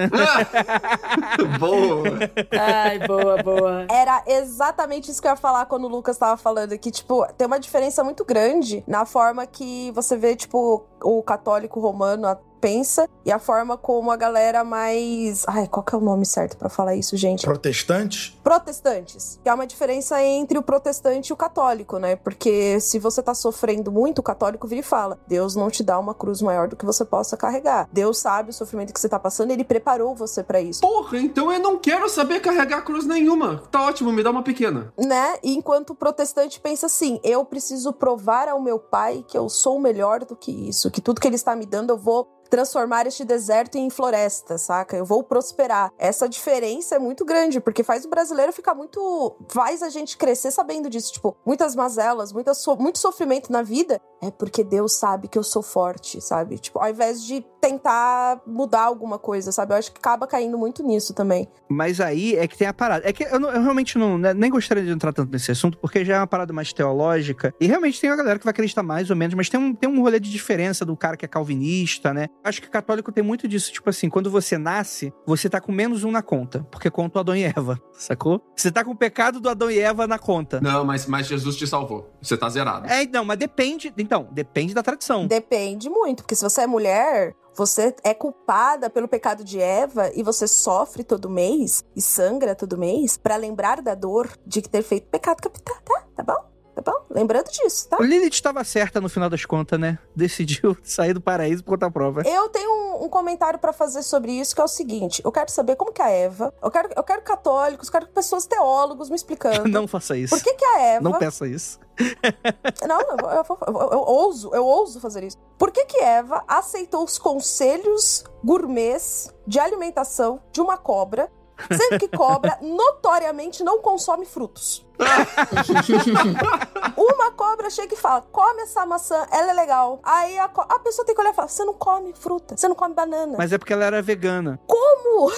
E: Boa.
D: Ai, boa, boa.
F: Era exatamente isso que eu ia falar quando o Lucas tava falando, que, tipo, tem uma diferença muito grande na forma que você vê, tipo, o católico romano pensa e a forma como a galera mais. Ai, qual que é o nome certo pra falar isso, gente?
C: Protestantes?
F: Protestantes. Que há uma diferença entre o protestante e o católico, né? Porque se você tá sofrendo muito, o católico vira e fala: Deus não te dá uma cruz maior do que você possa carregar. Deus sabe o sofrimento que você tá passando e ele preparou você pra isso.
E: Porra, então eu não quero saber carregar cruz nenhuma. Tá ótimo, me dá uma pequena.
F: Né? E enquanto o protestante pensa assim: eu preciso provar ao meu pai que eu sou melhor do que isso, que tudo que ele está me dando eu vou transformar este deserto em floresta, saca? Eu vou prosperar. Essa diferença é muito grande, porque faz o brasileiro ficar muito. faz a gente crescer sabendo disso. Tipo, muitas mazelas, muita so... muito sofrimento na vida é porque Deus sabe que eu sou forte, sabe? Tipo, ao invés de tentar mudar alguma coisa, sabe? Eu acho que acaba caindo muito nisso também.
A: Mas aí é que tem a parada. É que eu, não- eu realmente não, né, nem gostaria de entrar tanto nesse assunto, porque já é uma parada mais teológica. E realmente tem a galera que vai acreditar mais ou menos, mas tem um, tem um rolê de diferença do cara que é calvinista, né? Acho que católico tem muito disso. Tipo assim, quando você nasce, você tá com menos um na conta, porque conta o Adão e Eva, sacou? Você tá com o pecado do Adão e Eva na conta.
E: Não, mas, mas Jesus te salvou. Você tá zerado.
A: É, não, mas depende. Então, depende da tradição.
F: Depende muito, porque se você é mulher, você é culpada pelo pecado de Eva e você sofre todo mês e sangra todo mês pra lembrar da dor de ter feito pecado capital, tá? Tá bom? Tá bom? Lembrando disso, tá?
A: O Lilith estava certa no final das contas, né? Decidiu sair do paraíso por conta prova.
F: Eu tenho um, um comentário pra fazer sobre isso, que é o seguinte: eu quero saber como que a Eva, eu quero, eu quero católicos, eu quero pessoas teólogos me explicando.
A: Não faça isso.
F: Por que que a Eva...
A: Não peça isso.
F: Não, eu, eu- eu- eu- eu ouso, eu ouso fazer isso. Por que que Eva aceitou os conselhos gourmets de alimentação de uma cobra, sendo que cobra notoriamente não consome frutos? uma cobra chega e fala: come essa maçã, ela é legal. Aí a, a pessoa tem que olhar e falar: você não come fruta, você não come banana.
A: Mas é porque ela era vegana.
F: Como?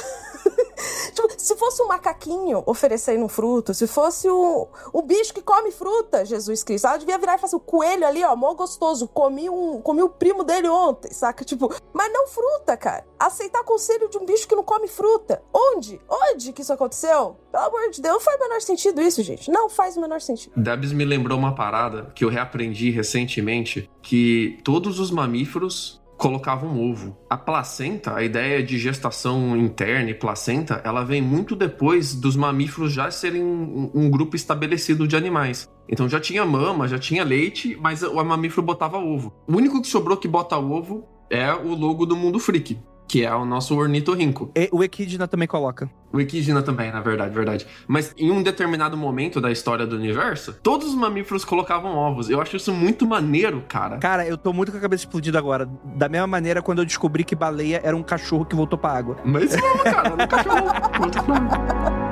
F: Tipo, se fosse um macaquinho oferecendo um fruto, se fosse o, o bicho que come fruta, Jesus Cristo, ela devia virar e falar assim: o coelho ali, ó, mó gostoso, comi, um, comi o primo dele ontem, saca? Tipo, mas não fruta, cara. Aceitar conselho de um bicho que não come fruta. Onde? Onde que isso aconteceu? Pelo amor de Deus, não faz o menor sentido isso, gente. Não faz o menor sentido.
E: Debs me lembrou uma parada que eu reaprendi recentemente, que todos os mamíferos colocavam ovo. A placenta, a ideia de gestação interna e placenta, ela vem muito depois dos mamíferos já serem um, um grupo estabelecido de animais. Então já tinha mama, já tinha leite, mas o mamífero botava ovo. O único que sobrou que bota ovo é o logo do Mundo Freak, que é o nosso ornitorrinco.
A: E o Equidna também coloca.
E: O Equidna também, na verdade, verdade. Mas em um determinado momento da história do universo, todos os mamíferos colocavam ovos. Eu acho isso muito maneiro, cara.
A: Cara, eu tô muito com a cabeça explodida agora. Da mesma maneira quando eu descobri que baleia era um cachorro que voltou pra água.
E: Mas mesmo, cara, no cachorro. Muito claro.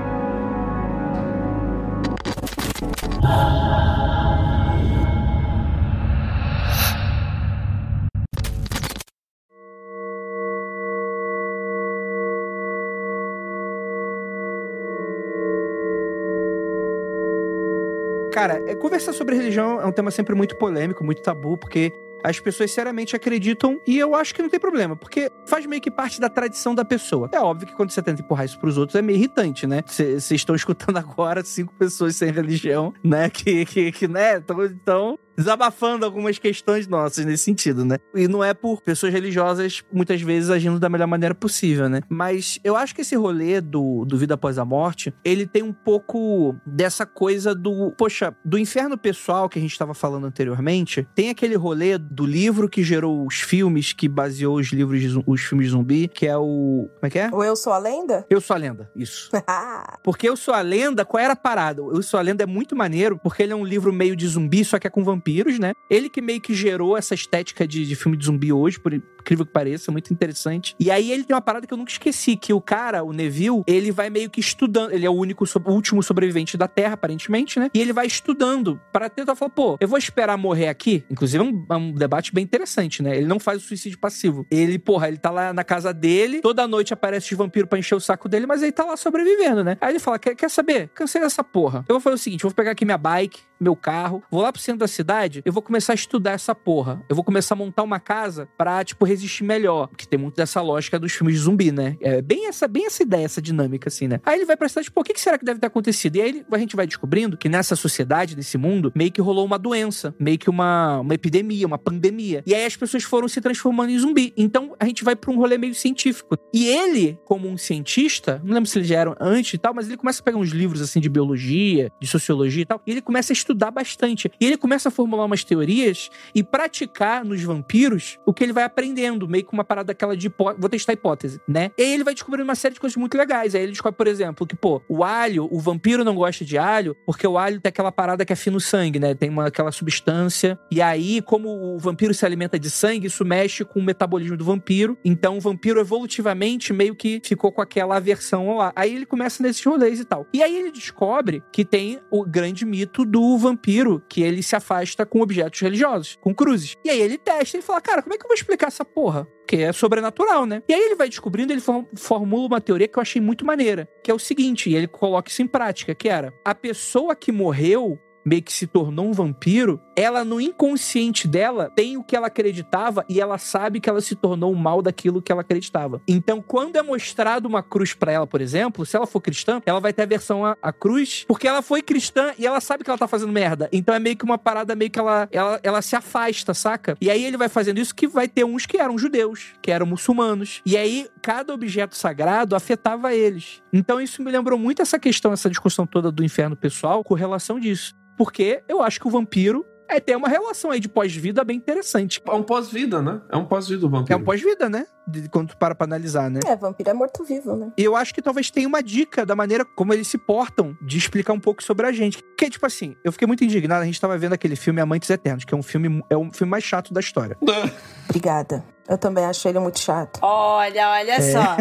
A: Cara, é, conversar sobre religião é um tema sempre muito polêmico, muito tabu, porque as pessoas seriamente acreditam e eu acho que não tem problema, porque faz meio que parte da tradição da pessoa. É óbvio que quando você tenta empurrar isso pros outros é meio irritante, né? Vocês estão escutando agora cinco pessoas sem religião, né? Que, que, que né? Então, então desabafando algumas questões nossas nesse sentido, né? E não é por pessoas religiosas, muitas vezes, agindo da melhor maneira possível, né? Mas eu acho que esse rolê do, do Vida Após a Morte, ele tem um pouco dessa coisa do, poxa, do inferno pessoal que a gente estava falando anteriormente. Tem aquele rolê do livro que gerou os filmes, que baseou os livros, os filmes de zumbi, que é o. Como é que é?
F: O Eu Sou a Lenda?
A: Eu Sou a Lenda, isso. Porque Eu Sou a Lenda, qual era a parada? Eu Sou a Lenda é muito maneiro, porque ele é um livro meio de zumbi, só que é com vampiros, né? Ele que meio que gerou essa estética de, de filme de zumbi hoje, por incrível que pareça, muito interessante. E aí ele tem uma parada que eu nunca esqueci, que o cara, o Neville, ele vai meio que estudando, ele é o único, o último sobrevivente da Terra, aparentemente, né? E ele vai estudando pra tentar falar, pô, eu vou esperar morrer aqui? Inclusive é um, é um debate bem interessante, né? Ele não faz o suicídio passivo. Ele, porra, ele tá lá na casa dele, toda noite aparece os vampiros pra encher o saco dele, mas ele tá lá sobrevivendo, né? Aí ele fala, quer, quer saber? Cansei dessa porra. Eu vou fazer o seguinte, vou pegar aqui minha bike, meu carro, vou lá pro centro da cidade, eu vou começar a estudar essa porra. Eu vou começar a montar uma casa pra, tipo, resistir melhor. Porque tem muito dessa lógica dos filmes de zumbi, né? É bem essa, bem essa ideia, essa dinâmica, assim, né? Aí ele vai pra cidade, pô, o que, que será que deve ter acontecido? E aí a gente vai descobrindo que nessa sociedade, nesse mundo, meio que rolou uma doença, meio que uma, uma epidemia, uma pandemia. E aí as pessoas foram se transformando em zumbi. Então a gente vai pra um rolê meio científico. E ele, como um cientista, não lembro se ele já era antes e tal, mas ele começa a pegar uns livros assim de biologia, de sociologia e tal, e ele começa a estudar bastante. E ele começa a formular umas teorias e praticar nos vampiros o que ele vai aprendendo, meio que uma parada daquela de hipó- vou testar a hipótese, né? E aí ele vai descobrindo uma série de coisas muito legais. Aí ele descobre, por exemplo, que, pô, o alho, o vampiro não gosta de alho, porque o alho tem aquela parada que é fino sangue, né? Tem uma, aquela substância. E aí, como o vampiro se alimenta de sangue, isso mexe com o metabolismo do vampiro. Então, o vampiro evolutivamente meio que ficou com aquela aversão lá. Aí ele começa nesses rolês e tal. E aí ele descobre que tem o grande mito do vampiro, que ele se afasta com objetos religiosos, com cruzes. E aí ele testa e fala, cara, como é que eu vou explicar essa porra? Porque é sobrenatural, né? E aí ele vai descobrindo, ele for- formula uma teoria que eu achei muito maneira, que é o seguinte, e ele coloca isso em prática, que era, a pessoa que morreu meio que se tornou um vampiro, ela no inconsciente dela tem o que ela acreditava e ela sabe que ela se tornou mal daquilo que ela acreditava. Então, quando é mostrado uma cruz pra ela, por exemplo, se ela for cristã, ela vai ter a versão à cruz, porque ela foi cristã e ela sabe que ela tá fazendo merda. Então é meio que uma parada meio que ela, ela, ela se afasta, saca? E aí ele vai fazendo isso que vai ter uns que eram judeus, que eram muçulmanos. E aí cada objeto sagrado afetava eles. Então isso me lembrou muito essa questão, essa discussão toda do inferno pessoal com relação disso. Porque eu acho que o vampiro é tem uma relação aí de pós-vida bem interessante.
E: É um pós-vida, né? É um pós-vida o vampiro.
A: É um pós-vida, né? De, quando tu para pra analisar, né?
F: É, vampiro é morto-vivo, né?
A: E eu acho que talvez tenha uma dica da maneira como eles se portam de explicar um pouco sobre a gente. Porque, tipo assim, eu fiquei muito indignado. A gente tava vendo aquele filme Amantes Eternos, que é um filme, é um filme mais chato da história.
F: Obrigada. Eu também achei ele muito chato.
D: Olha, olha só.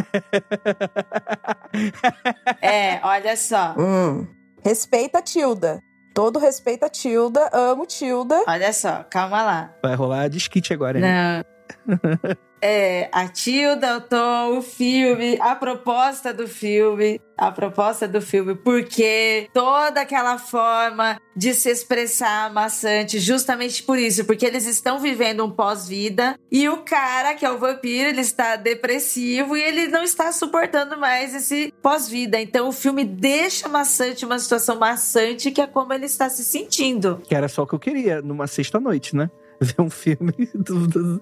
D: É, olha só.
F: Hum. Respeita a Tilda. Todo respeito a Tilda. Amo Tilda.
D: Olha só, calma lá.
A: Vai rolar disquite agora, hein?
D: Não. É, a Tilda, o Tom, o filme, a proposta do filme, a proposta do filme, porque toda aquela forma de se expressar maçante, justamente por isso, porque eles estão vivendo um pós-vida e o cara, que é o vampiro, ele está depressivo e ele não está suportando mais esse pós-vida. Então o filme deixa maçante uma situação maçante que é como ele está se sentindo.
A: Que era só o que eu queria, numa sexta-noite, né? Ver um filme do- do-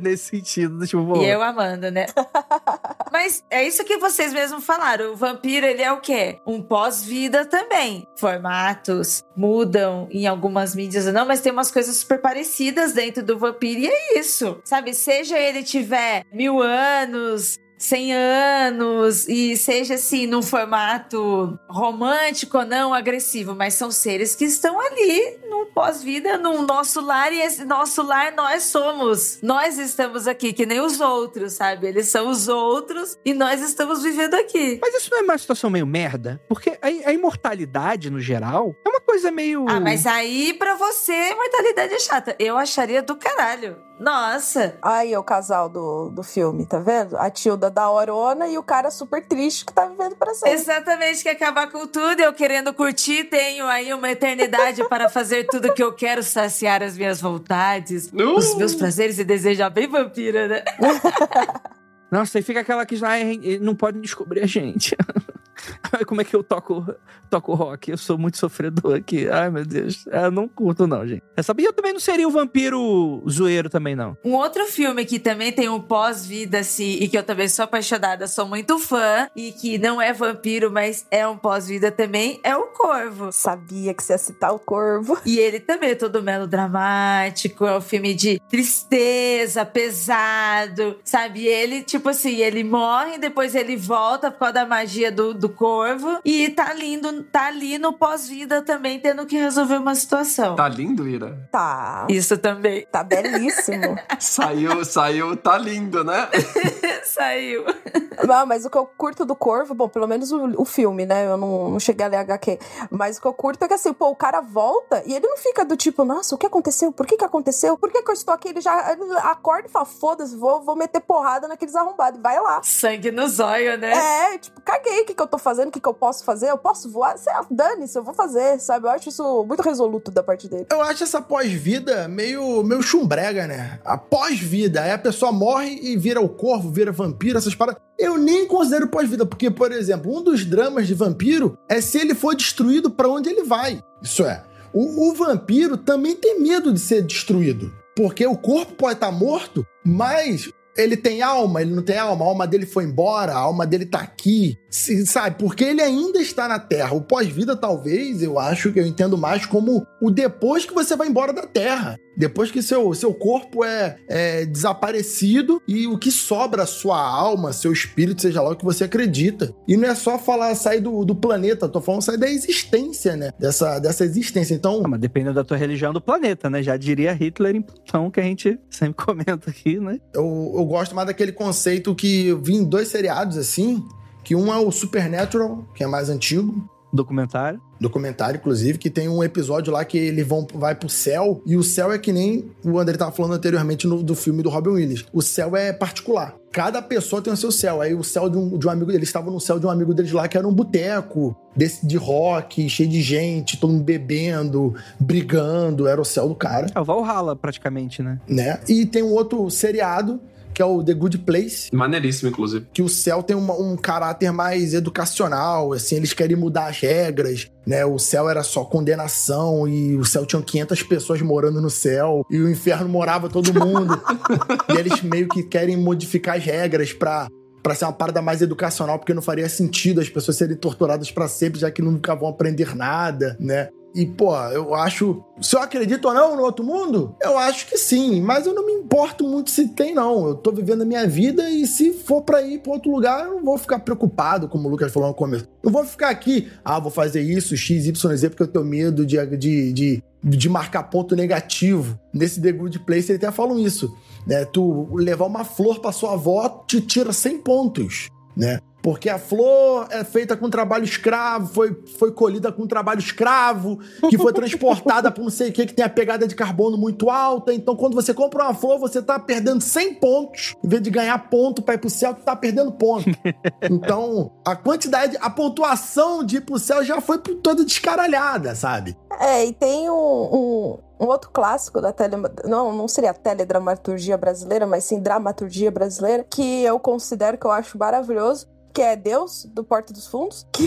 A: nesse sentido. do Tipo,
D: E eu amando, né? Mas é isso que vocês mesmos falaram. O vampiro, ele é o quê? Um pós-vida também. Formatos mudam em algumas mídias ou não, mas tem umas coisas super parecidas dentro do vampiro. E é isso, sabe? Seja ele tiver mil anos, 100 anos e seja assim num formato romântico ou não agressivo, mas são seres que estão ali no pós-vida, no nosso lar e esse nosso lar nós somos. Nós estamos aqui que nem os outros, sabe? Eles são os outros e nós estamos vivendo aqui.
A: Mas isso não é uma situação meio merda? Porque a, a imortalidade, no geral, é uma coisa meio.
D: Ah, mas aí pra você a imortalidade é chata. Eu acharia do caralho. Nossa.
F: Aí, o casal do, do filme, tá vendo? A Tilda da Orona e o cara super triste que tá vivendo pra sempre.
D: Exatamente, que acabar com tudo, eu querendo curtir, tenho aí uma eternidade para fazer tudo que eu quero, saciar as minhas vontades,
E: Uh!
D: os meus prazeres e desejar bem vampira, né?
A: Nossa, aí fica aquela que já "Ai, não pode descobrir a gente. Como é que eu toco, toco rock? Eu sou muito sofredor aqui. Ai, meu Deus. Eu não curto, não, gente. É, sabe? E eu também não seria o vampiro zoeiro também, não.
D: Um outro filme que também tem um pós-vida, assim, e que eu também sou apaixonada, sou muito fã, e que não é vampiro, mas é um pós-vida também, é o Corvo.
F: Sabia que você ia citar o Corvo.
D: E ele também é todo melodramático, é um filme de tristeza, pesado, sabe? E ele, tipo assim, ele morre, depois ele volta por causa da magia do, do corvo, e tá lindo, tá ali no pós-vida também, tendo que resolver uma situação.
E: Tá lindo, Ira?
F: Tá.
D: Isso também.
F: Tá belíssimo.
E: Saiu, saiu, tá lindo, né?
D: Saiu.
F: Não, mas o que eu curto do Corvo, bom, pelo menos o, o filme, né? Eu não, não cheguei a ler HQ. Mas o que eu curto é que assim, pô, o cara volta e ele não fica do tipo, nossa, o que aconteceu? Por que que aconteceu? Por que que eu estou aqui? Ele já ele acorda e fala, foda-se, vou, vou meter porrada naqueles arrombados. Vai lá.
D: Sangue no zóio, né?
F: É, tipo, caguei o que, que eu tô fazendo, o que, que eu posso fazer. Eu posso voar? Lá, Dane-se, eu vou fazer, sabe? Eu acho isso muito resoluto da parte dele.
C: Eu acho essa pós-vida meio, meio chumbrega, né? A pós-vida. Aí a pessoa morre e vira o corvo, vira vampiro, essas paradas. Eu nem considero pós-vida, porque, por exemplo, um dos dramas de vampiro é se ele for destruído pra onde ele vai. Isso é, o, o vampiro também tem medo de ser destruído. Porque o corpo pode estar morto, mas ele tem alma, ele não tem alma, a alma dele foi embora, a alma dele tá aqui, se- sabe? Porque ele ainda está na Terra. O pós-vida, talvez, eu acho que eu entendo mais como o depois que você vai embora da Terra. Depois que seu, seu corpo é, é desaparecido e o que sobra, sua alma, seu espírito, seja lá o que você acredita. E não é só falar sair do, do planeta, tô falando sair da existência, né? Dessa, dessa existência. Então,
A: Ah, mas dependendo da tua religião do planeta, né? Já diria Hitler em Plutão, que a gente sempre comenta aqui, né?
C: eu, eu gosto mais daquele conceito que vi em dois seriados assim, que um é o Supernatural, que é mais antigo,
A: Documentário.
C: documentário inclusive, que tem um episódio lá que ele vão, vai pro céu, e o céu é que nem o André tava falando anteriormente no, do filme do Robin Williams. O céu é particular. Cada pessoa tem o seu céu. Aí o céu de um, de um amigo eles estavam no céu de um amigo deles lá que era um boteco desse de rock, cheio de gente, todo mundo bebendo, brigando, era o céu do cara
A: É o Valhalla, praticamente, né?
C: né? E tem um outro seriado, que é o The Good Place,
E: Maneiríssimo, inclusive.
C: que o céu tem uma- um caráter mais educacional, assim, eles querem mudar as regras, né? O céu era só condenação e o céu tinha 500 pessoas morando no céu e o inferno morava todo mundo. e eles meio que querem modificar as regras pra Pra ser uma parada mais educacional, porque não faria sentido as pessoas serem torturadas pra sempre, já que nunca vão aprender nada, né? E, pô, eu acho. Se eu acredito ou não no outro mundo, eu acho que sim. Mas eu não me importo muito se tem, não. Eu tô vivendo a minha vida e se for pra ir pra outro lugar, eu não vou ficar preocupado, como o Lucas falou no começo. Não vou ficar aqui, ah, vou fazer isso, X, Y, Z, porque eu tenho medo de, de, de, de marcar ponto negativo. Nesse The Good Place, ele até falam isso. Né? Tu levar uma flor pra sua avó te tira 100 pontos, né? Porque a flor é feita com trabalho escravo, foi, foi colhida com trabalho escravo, que foi transportada por não sei o que, que tem a pegada de carbono muito alta. Então, quando você compra uma flor, você tá perdendo 100 pontos. Em vez de ganhar ponto pra ir pro céu, tu tá perdendo ponto. Então, a quantidade, a pontuação de ir pro céu já foi toda descaralhada, sabe?
F: É, e tem um, um, um outro clássico da tele... Não, não seria teledramaturgia brasileira, mas sim dramaturgia brasileira, que eu considero que eu acho maravilhoso, que é Deus, do Porta dos Fundos, que,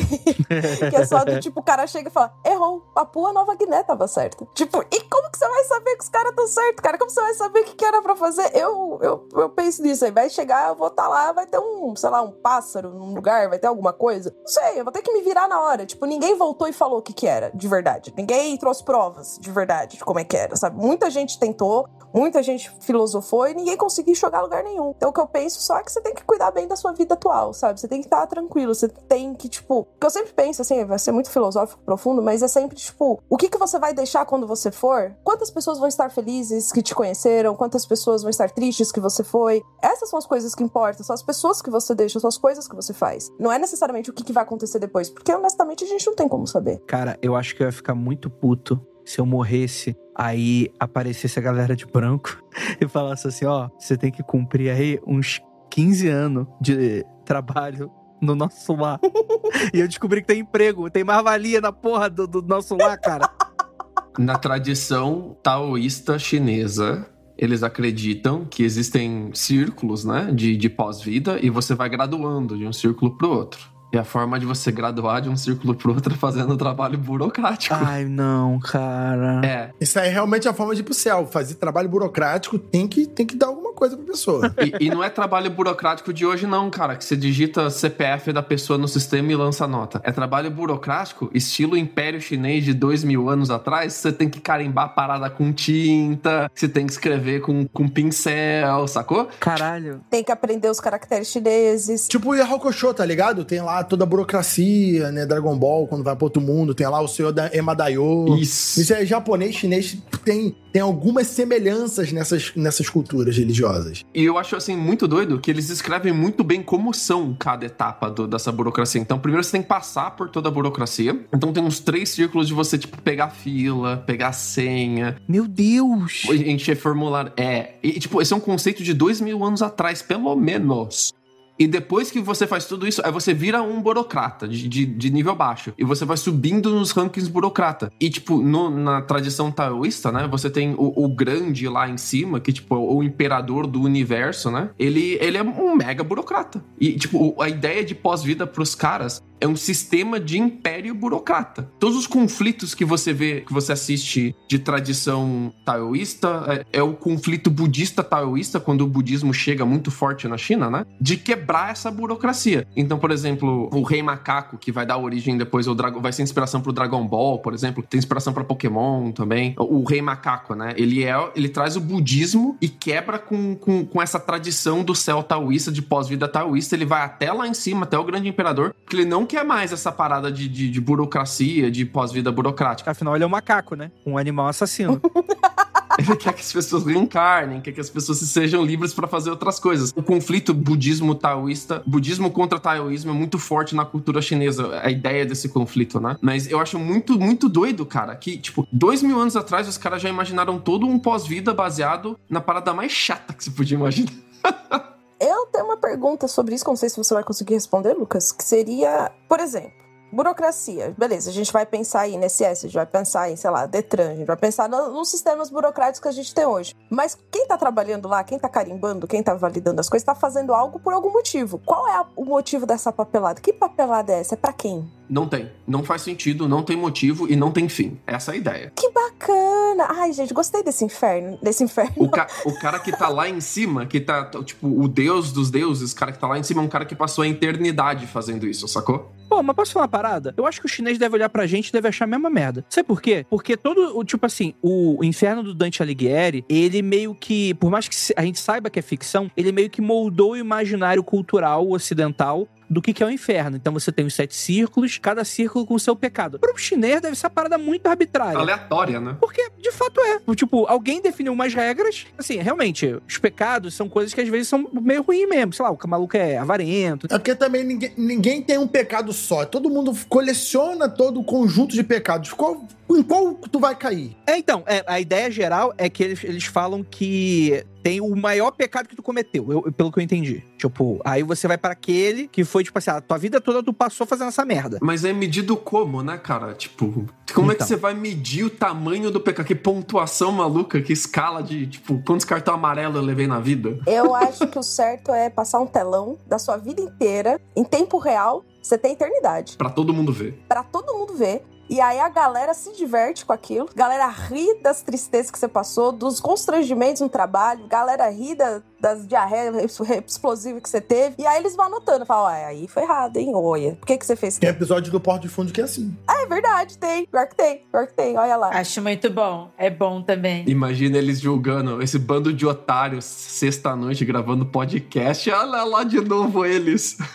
F: que é só do tipo, o cara chega e fala, errou, Papua Nova Guiné tava certa. Tipo, e como que você vai saber que os caras estão certos, cara? Como você vai saber o que, que era pra fazer? Eu, eu, eu penso nisso, aí vai chegar, eu vou estar lá, vai ter um, sei lá, um pássaro num lugar, vai ter alguma coisa. Não sei, eu vou ter que me virar na hora. Tipo, ninguém voltou e falou o que que era, de verdade. Ninguém trouxe provas, de verdade, de como é que era, sabe? Muita gente tentou, muita gente filosofou e ninguém conseguiu a lugar nenhum. Então o que eu penso só é que você tem que cuidar bem da sua vida atual, sabe? Você tem que estar tranquilo, você tem que, tipo... O que eu sempre penso, assim, vai ser muito filosófico, profundo, mas é sempre, tipo, o que que você vai deixar quando você for? Quantas pessoas vão estar felizes que te conheceram? Quantas pessoas vão estar tristes que você foi? Essas são as coisas que importam, são as pessoas que você deixa, são as coisas que você faz. Não é necessariamente o que, que vai acontecer depois, porque honestamente a gente não tem como saber.
A: Cara, eu acho que eu ia ficar muito puto se eu morresse, aí aparecesse a galera de branco e falasse assim: ó, você tem que cumprir aí uns 15 anos de trabalho no nosso lar. e eu descobri que tem emprego, tem mais valia na porra do, do nosso lar, cara.
E: Na tradição taoísta chinesa, eles acreditam que existem círculos, né, de, de pós-vida e você vai graduando de um círculo pro outro. E a forma de você graduar de um círculo pro outro é fazendo trabalho burocrático.
A: Ai, não, cara.
E: É.
C: Isso aí é realmente a forma de ir pro céu. Fazer trabalho burocrático tem que, tem que dar alguma coisa pra pessoa.
E: E, e não é trabalho burocrático de hoje, não, cara. Que você digita CPF da pessoa no sistema e lança nota. É trabalho burocrático, estilo Império Chinês de dois mil anos atrás. Você tem que carimbar a parada com tinta, você tem que escrever com, com pincel, sacou?
A: Caralho.
F: Tem que aprender os caracteres chineses.
C: tipo o Yu Hakusho, tá ligado? Tem lá toda a burocracia, né? Dragon Ball, quando vai pro outro mundo, tem lá o senhor da Emadayo.
E: Isso.
C: Isso é japonês, chinês, tem, tem algumas semelhanças nessas, nessas culturas religiosas.
E: E eu acho, assim, muito doido que eles escrevem muito bem como são cada etapa do- dessa burocracia. Então, primeiro você tem que passar por toda a burocracia. Então, tem uns três círculos de você, tipo, pegar fila, pegar senha,
A: Meu Deus.
E: encher formulário. É. E, tipo, esse é um conceito de dois mil anos atrás, pelo menos. E depois que você faz tudo isso, aí você vira um burocrata de, de, de nível baixo. E você vai subindo nos rankings burocrata. E, tipo, no- na tradição taoísta, né? Você tem o, o grande lá em cima, que, tipo, o imperador do universo, né? Ele, ele é um mega burocrata. E, tipo, a ideia de pós-vida pros caras é um sistema de império burocrata. Todos os conflitos que você vê, que você assiste de tradição taoísta, é, é o conflito budista taoísta, quando o budismo chega muito forte na China, né? De quebrar essa burocracia. Então, por exemplo, o Rei Macaco, que vai dar origem depois ao Dragon, vai ser inspiração pro Dragon Ball, por exemplo, tem inspiração para Pokémon também. O, Rei Macaco, né? Ele é, ele traz o budismo e quebra com, com, com essa tradição do céu taoísta, de pós-vida taoísta. Ele vai até lá em cima, até o grande imperador, porque ele não quer mais essa parada de, de, de burocracia, de pós-vida burocrática.
A: Afinal, ele é um macaco, né? Um animal assassino.
E: Ele quer que as pessoas reencarnem, quer que as pessoas sejam livres para fazer outras coisas. O conflito budismo-taoísta, budismo contra taoísmo é muito forte na cultura chinesa, a ideia desse conflito, né? Mas eu acho muito, muito doido, cara, que, tipo, dois mil anos atrás os caras já imaginaram todo um pós-vida baseado na parada mais chata que você podia imaginar.
F: Eu tenho uma pergunta sobre isso, não sei se você vai conseguir responder, Lucas, que seria, por exemplo, burocracia. Beleza, a gente vai pensar em INSS, a gente vai pensar em, sei lá, Detran, a gente vai pensar no- nos sistemas burocráticos que a gente tem hoje. Mas quem tá trabalhando lá, quem tá carimbando, quem tá validando as coisas, tá fazendo algo por algum motivo. Qual é a- o motivo dessa papelada? Que papelada é essa? É pra quem?
E: Não tem. Não faz sentido, não tem motivo e não tem fim. Essa é a ideia.
F: Que bacana! Ai, gente, gostei desse inferno, desse inferno.
E: O, ca- o cara que tá lá em cima, que tá, tipo, o deus dos deuses, o cara que tá lá em cima é um cara que passou a eternidade fazendo isso, sacou?
A: Pô, mas posso falar uma parada? Eu acho que o chinês deve olhar pra gente e deve achar a mesma merda. Sabe por quê? Porque todo, o tipo assim, o inferno do Dante Alighieri, ele meio que, por mais que a gente saiba que é ficção, ele meio que moldou o imaginário cultural ocidental do que, que é o inferno. Então você tem os sete círculos, cada círculo com o seu pecado. Para o chinês deve ser uma parada muito arbitrária.
E: Aleatória, né?
A: Porque, de fato, é. Tipo, alguém definiu umas regras. Assim, realmente, os pecados são coisas que às vezes são meio ruins mesmo. Sei lá, o maluco é avarento.
C: É porque também ninguém, ninguém tem um pecado só. Todo mundo coleciona todo o conjunto de pecados. Qual, em qual tu vai cair?
A: É, então, é, a ideia geral é que eles, eles falam que tem o maior pecado que tu cometeu, eu- pelo que eu entendi. Tipo, aí você vai para aquele que foi, tipo assim, a tua vida toda tu passou fazendo essa merda.
E: Mas é medido como, né, cara? Tipo, como é que
A: Então.
E: você vai medir o tamanho do pecado? Que pontuação maluca, que escala de, tipo, quantos cartão amarelo eu levei na vida?
F: Eu acho que o certo é passar um telão da sua vida inteira, em tempo real, você tem eternidade.
E: Pra todo mundo ver.
F: Pra todo mundo ver. E aí a galera se diverte com aquilo, galera ri das tristezas que você passou, dos constrangimentos no trabalho, galera ri da- das diarreias explosivas que você teve. E aí eles vão anotando, falam, ah, aí foi errado, hein, olha. Por que, que você fez
C: Tem episódio do Porto de Fundo que é assim.
F: Ah, é verdade, tem. Pior que tem, pior que tem, olha lá.
D: Acho muito bom. É bom também.
E: Imagina eles julgando esse bando de otários sexta-noite gravando podcast. Olha lá de novo eles.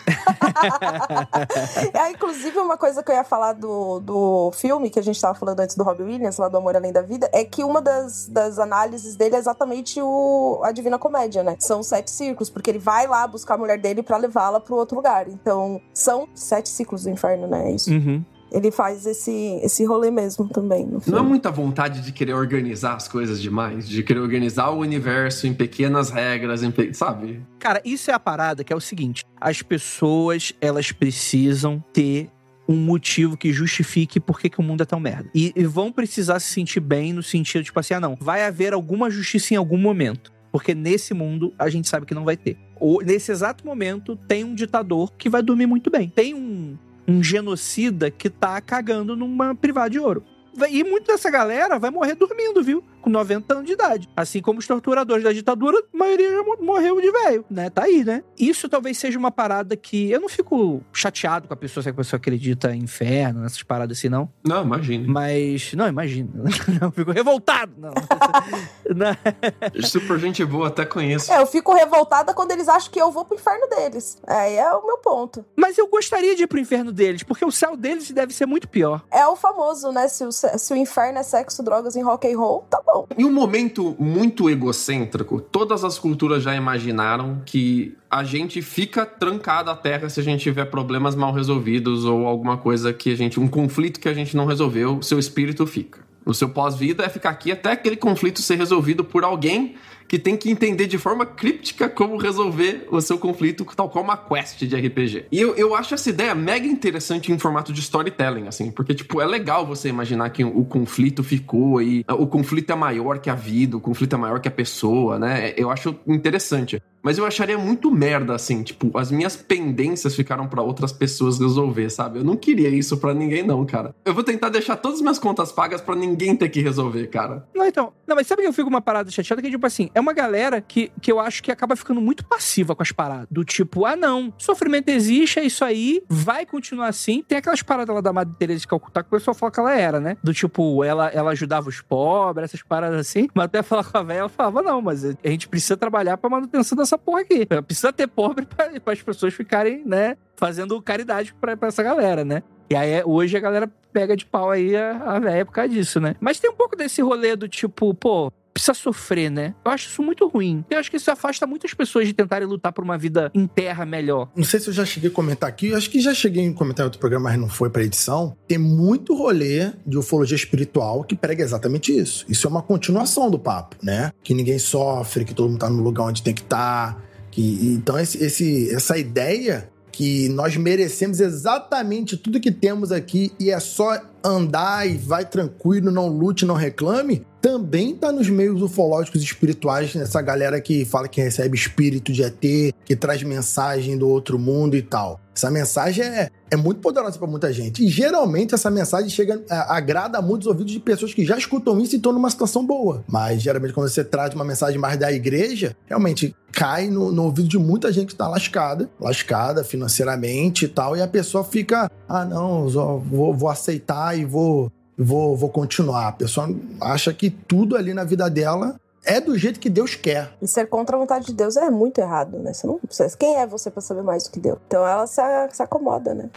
F: É, inclusive, uma coisa que eu ia falar do, do filme, que a gente tava falando antes do Robbie Williams, lá do Amor Além da Vida, é que uma das, das análises dele é exatamente o, a Divina Comédia, né? São sete círculos, porque ele vai lá buscar a mulher dele pra levá-la pro outro lugar. Então, são sete ciclos do inferno, né? É isso.
A: Uhum.
F: Ele faz esse, esse rolê mesmo também. No
E: Não é muita vontade de querer organizar as coisas demais? De querer organizar o universo em pequenas regras, em pe- sabe?
A: Cara, isso é a parada que é o seguinte: as pessoas, elas precisam ter um motivo que justifique por que, que o mundo é tão merda. E, e vão precisar se sentir bem no sentido, tipo assim, ah, não, vai haver alguma justiça em algum momento. Porque nesse mundo a gente sabe que não vai ter. Ou, nesse exato momento, tem um ditador que vai dormir muito bem. Tem um um genocida que tá cagando numa privada de ouro. E muita dessa galera vai morrer dormindo, viu? Com 90 anos de idade. Assim como os torturadores da ditadura, a maioria já morreu de velho, né? Tá aí, né? Isso talvez seja uma parada que eu não fico chateado com a pessoa se a pessoa acredita em inferno, nessas paradas assim, não.
E: Não, imagina.
A: Mas, não, imagina. Não, fico revoltado. Não. não.
E: Super gente boa, até conheço.
F: É, eu fico revoltada quando eles acham que eu vou pro inferno deles. Aí é o meu ponto.
A: Mas eu gostaria de ir pro inferno deles, porque o céu deles deve ser muito pior.
F: É o famoso, né? Se o, se o inferno é sexo, drogas e rock and roll, tá bom.
E: Em um momento muito egocêntrico, todas as culturas já imaginaram que a gente fica trancado à terra se a gente tiver problemas mal resolvidos ou alguma coisa que a gente. um conflito que a gente não resolveu, seu espírito fica. O seu pós-vida é ficar aqui até aquele conflito ser resolvido por alguém que tem que entender de forma críptica como resolver o seu conflito, tal qual uma quest de RPG. E eu, eu acho essa ideia mega interessante em formato de storytelling, assim, porque, tipo, é legal você imaginar que o conflito ficou e o conflito é maior que a vida, o conflito é maior que a pessoa, né? Eu acho interessante. Mas eu acharia muito merda, assim, tipo, as minhas pendências ficaram para outras pessoas resolver, sabe? Eu não queria isso para ninguém, não, cara. Eu vou tentar deixar todas as minhas contas pagas para ninguém ter que resolver, cara.
A: Não, então. Não, mas sabe que eu fico uma parada chateada que, tipo assim, é uma galera que, que eu acho que acaba ficando muito passiva com as paradas. Do tipo, ah, não, sofrimento existe, é isso aí, vai continuar assim. Tem aquelas paradas lá da Madre Teresa de Calcutá que o pessoal fala que ela era, né? Do tipo, ela, ela ajudava os pobres, essas paradas assim. Mas até falar com a velha, ela falava, não, mas a gente precisa trabalhar pra manutenção dessa porra aqui. Precisa ter pobre para as pessoas ficarem, né, fazendo caridade pra essa galera, né? E aí, hoje a galera pega de pau aí a, a velha por causa disso, né? Mas tem um pouco desse rolê do tipo, pô, precisa sofrer, né? Eu acho isso muito ruim. Eu acho que isso afasta muitas pessoas de tentarem lutar por uma vida em terra melhor.
C: Não sei se eu já cheguei a comentar aqui, acho que já cheguei a comentar em outro programa, mas não foi pra edição. Tem muito rolê de ufologia espiritual que prega exatamente isso. Isso é uma continuação do papo, né? Que ninguém sofre, que todo mundo tá no lugar onde tem que estar. Tá, que, então, esse, esse, essa ideia que nós merecemos exatamente tudo que temos aqui e é só andar e vai tranquilo, não lute, não reclame, também tá nos meios ufológicos espirituais, nessa galera que fala que recebe espírito de ET, que traz mensagem do outro mundo e tal. Essa mensagem é, é muito poderosa para muita gente. E geralmente essa mensagem chega, é, agrada a muitos ouvidos de pessoas que já escutam isso e estão numa situação boa. Mas geralmente quando você traz uma mensagem mais da igreja, realmente cai no, no ouvido de muita gente que está lascada, lascada financeiramente e tal, e a pessoa fica, ah não, vou, vou aceitar e vou vou, vou continuar. A pessoa acha que tudo ali na vida dela é do jeito que Deus quer.
F: E ser contra a vontade de Deus é muito errado, né? Você não, quem é você para saber mais do que Deus? Então ela se, se acomoda, né?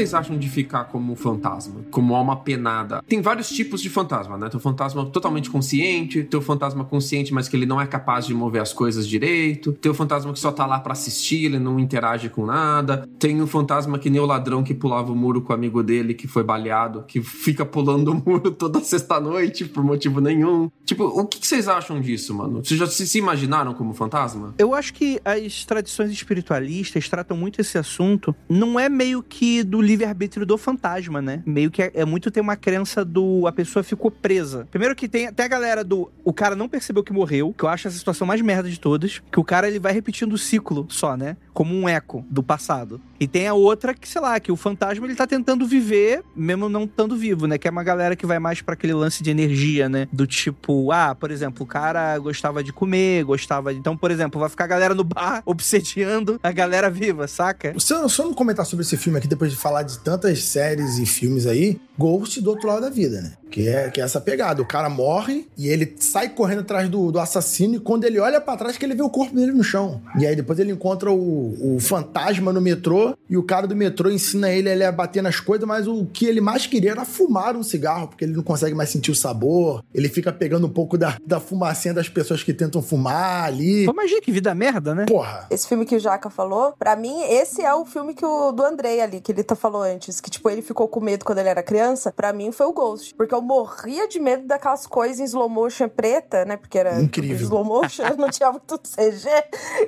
E: Vocês acham de ficar como fantasma? Como alma penada? Tem vários tipos de fantasma, né? Tem o fantasma totalmente consciente, tem o fantasma consciente, mas que ele não é capaz de mover as coisas direito, tem o fantasma que só tá lá para assistir, ele não interage com nada, tem o fantasma que nem o ladrão que pulava o muro com o amigo dele que foi baleado, que fica pulando o muro toda sexta-noite por motivo nenhum. Tipo, o que vocês acham disso, mano? Vocês já se imaginaram como fantasma?
A: Eu acho que as tradições espiritualistas tratam muito esse assunto, não é meio que do livre-arbítrio do fantasma, né? Meio que é, é, muito tem uma crença do a pessoa ficou presa. Primeiro que tem até a galera do o cara não percebeu que morreu, que eu acho essa situação mais merda de todas, que o cara ele vai repetindo o ciclo só, né? Como um eco do passado. E tem a outra que, sei lá, que o fantasma ele tá tentando viver, mesmo não estando vivo, né? Que é uma galera que vai mais para aquele lance de energia, né? Do tipo, ah, por exemplo, o cara gostava de comer, gostava de. Então, por exemplo, vai ficar a galera no bar obsediando a galera viva, saca?
C: Só, só não comentar sobre esse filme aqui depois de falar falar de tantas séries e filmes aí, Ghost do outro lado da vida, né? Que é, que é essa pegada. O cara morre e ele sai correndo atrás do, do assassino e quando ele olha para trás que ele vê o corpo dele no chão. E aí depois ele encontra o, o fantasma no metrô e o cara do metrô ensina ele, ele a bater nas coisas, mas o que ele mais queria era fumar um cigarro, porque ele não consegue mais sentir o sabor. Ele fica pegando um pouco da, da fumacinha das pessoas que tentam fumar ali.
A: Pô, imagina que vida merda, né?
C: Porra.
F: Esse filme que o Jaca falou, para mim, esse é o filme que o do Andrei ali, que ele tá falou antes, que tipo, ele ficou com medo quando ele era criança, pra mim foi o Ghost. Porque eu morria de medo daquelas coisas em slow motion preta, né? Porque era
C: Incrível.
F: slow motion, não tinha muito CG.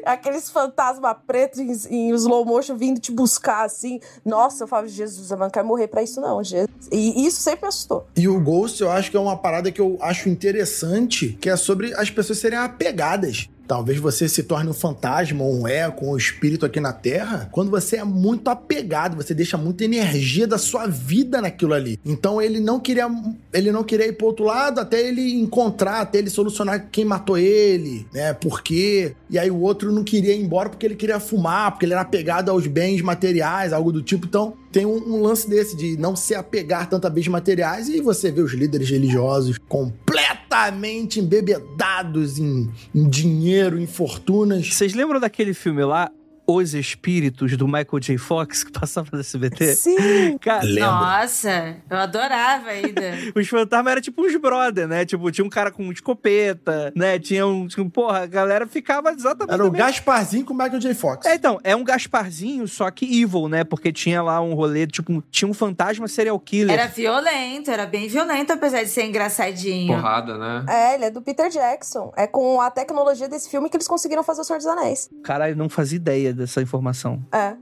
F: Aqueles fantasmas pretos em, em slow motion vindo te buscar assim. Nossa, eu falava, Jesus, eu não quero morrer pra isso, não. Jesus. E isso sempre assustou.
C: E o Ghost, eu acho que é uma parada que eu acho interessante, que é sobre as pessoas serem apegadas. Talvez você se torne um fantasma um eco, um espírito aqui na Terra, quando você é muito apegado, você deixa muita energia da sua vida naquilo ali. Então ele não queria, ele não queria ir pro outro lado até ele encontrar, até ele solucionar quem matou ele, né? Por quê? E aí o outro não queria ir embora porque ele queria fumar, porque ele era apegado aos bens materiais, algo do tipo. Então tem um, um lance desse de não se apegar tanto a bens materiais e você vê os líderes religiosos completamente embebedados em, em dinheiro, em fortunas.
A: Vocês lembram daquele filme lá, Os Espíritos, do Michael J. Fox, que passava no SBT?
F: Sim!
A: Cara.
D: Nossa, eu adorava ainda.
A: os fantasmas eram tipo uns brother, né? Tipo, tinha um cara com escopeta, né? Tinha um. Tinha, porra, a galera ficava exatamente.
C: Era o
A: mesma-
C: Gasparzinho com o Michael J. Fox.
A: É, então, é um Gasparzinho, só que evil, né? Porque tinha lá um rolê, tipo, tinha um fantasma serial killer.
D: Era violento, era bem violento, apesar de ser engraçadinho.
E: Porrada, né?
F: É, ele é do Peter Jackson. É com a tecnologia desse filme que eles conseguiram fazer o Senhor dos Anéis.
A: Caralho, não fazia ideia dessa informação.
F: É.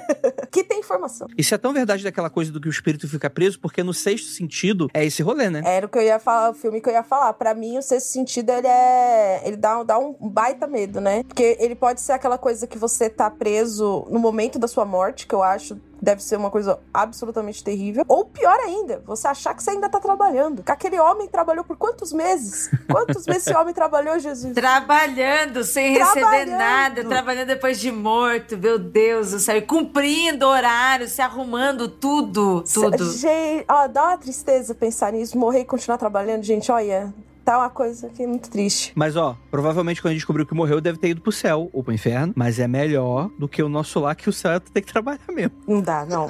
F: que tem informação.
A: Isso é tão verdade daquela coisa do que o espírito fica preso, porque no sexto sentido é esse rolê, né?
F: Era o que eu ia falar, o filme que eu ia falar. Pra mim, o sexto sentido, ele é. Ele dá, dá um baita medo, né? Porque ele pode ser aquela coisa que você tá preso no momento da sua morte, que eu acho deve ser uma coisa absolutamente terrível. Ou pior ainda, você achar que você ainda tá trabalhando. Que aquele homem trabalhou por quantos meses? Quantos meses esse homem trabalhou, Jesus?
D: Trabalhando, sem receber
F: Trabalhando.
D: nada, trabalhando depois de morto, meu Deus do céu. E cumprindo horário, se arrumando tudo, tudo.
F: Gente, ó, dá uma tristeza pensar nisso, morrer e continuar trabalhando, gente, olha. Tá uma coisa que é muito triste.
A: Mas ó, provavelmente quando a gente descobriu que morreu, deve ter ido pro céu ou pro inferno. Mas é melhor do que o nosso lá, que o céu tem que trabalhar mesmo.
F: Não dá, não.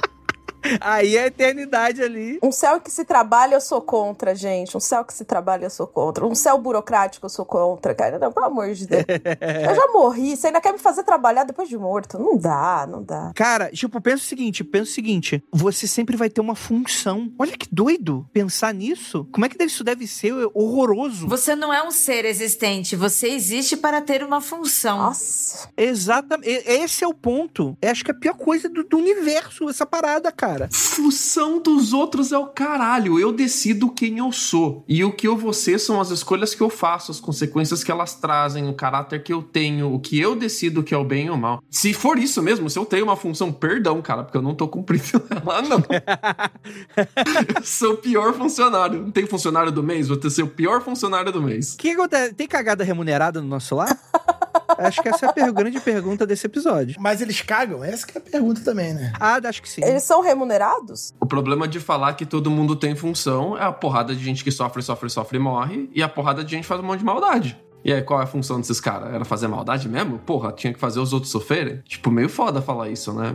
A: Aí é a eternidade ali.
F: Um céu que se trabalha, eu sou contra, gente. Um céu que se trabalha, eu sou contra. Um céu burocrático, eu sou contra, cara. Não, pelo amor de Deus. eu já morri. Você ainda quer me fazer trabalhar depois de morto? Não dá, não dá.
A: Cara, tipo, pensa o seguinte, pensa o seguinte, você sempre vai ter uma função. Olha que doido pensar nisso. Como é que isso deve ser horroroso?
D: Você não é um ser existente, você existe para ter uma função.
F: Nossa.
A: Exatamente. Esse é o ponto. Eu acho que é a pior coisa do, do universo, essa parada, cara.
E: Função dos outros é o caralho. Eu decido quem eu sou. E o que eu vou ser são as escolhas que eu faço, as consequências que elas trazem, o caráter que eu tenho, o que eu decido que é o bem ou o mal. Se for isso mesmo, se eu tenho uma função, perdão, cara, porque eu não tô cumprindo ela, não. eu sou o pior funcionário. Não tem funcionário do mês? Vou ter ser o pior funcionário do mês.
A: O que acontece? Tem cagada remunerada no nosso lar? acho que essa é a per- grande pergunta desse episódio.
C: Mas eles cagam? Essa que é a pergunta também, né?
A: Ah, acho que sim.
F: Eles são remunerados?
E: O problema de falar que todo mundo tem função é a porrada de gente que sofre, sofre, sofre e morre, e a porrada de gente faz um monte de maldade. E aí, qual é a função desses caras? Era fazer maldade mesmo? Porra, tinha que fazer os outros sofrerem? Tipo, meio foda falar isso, né?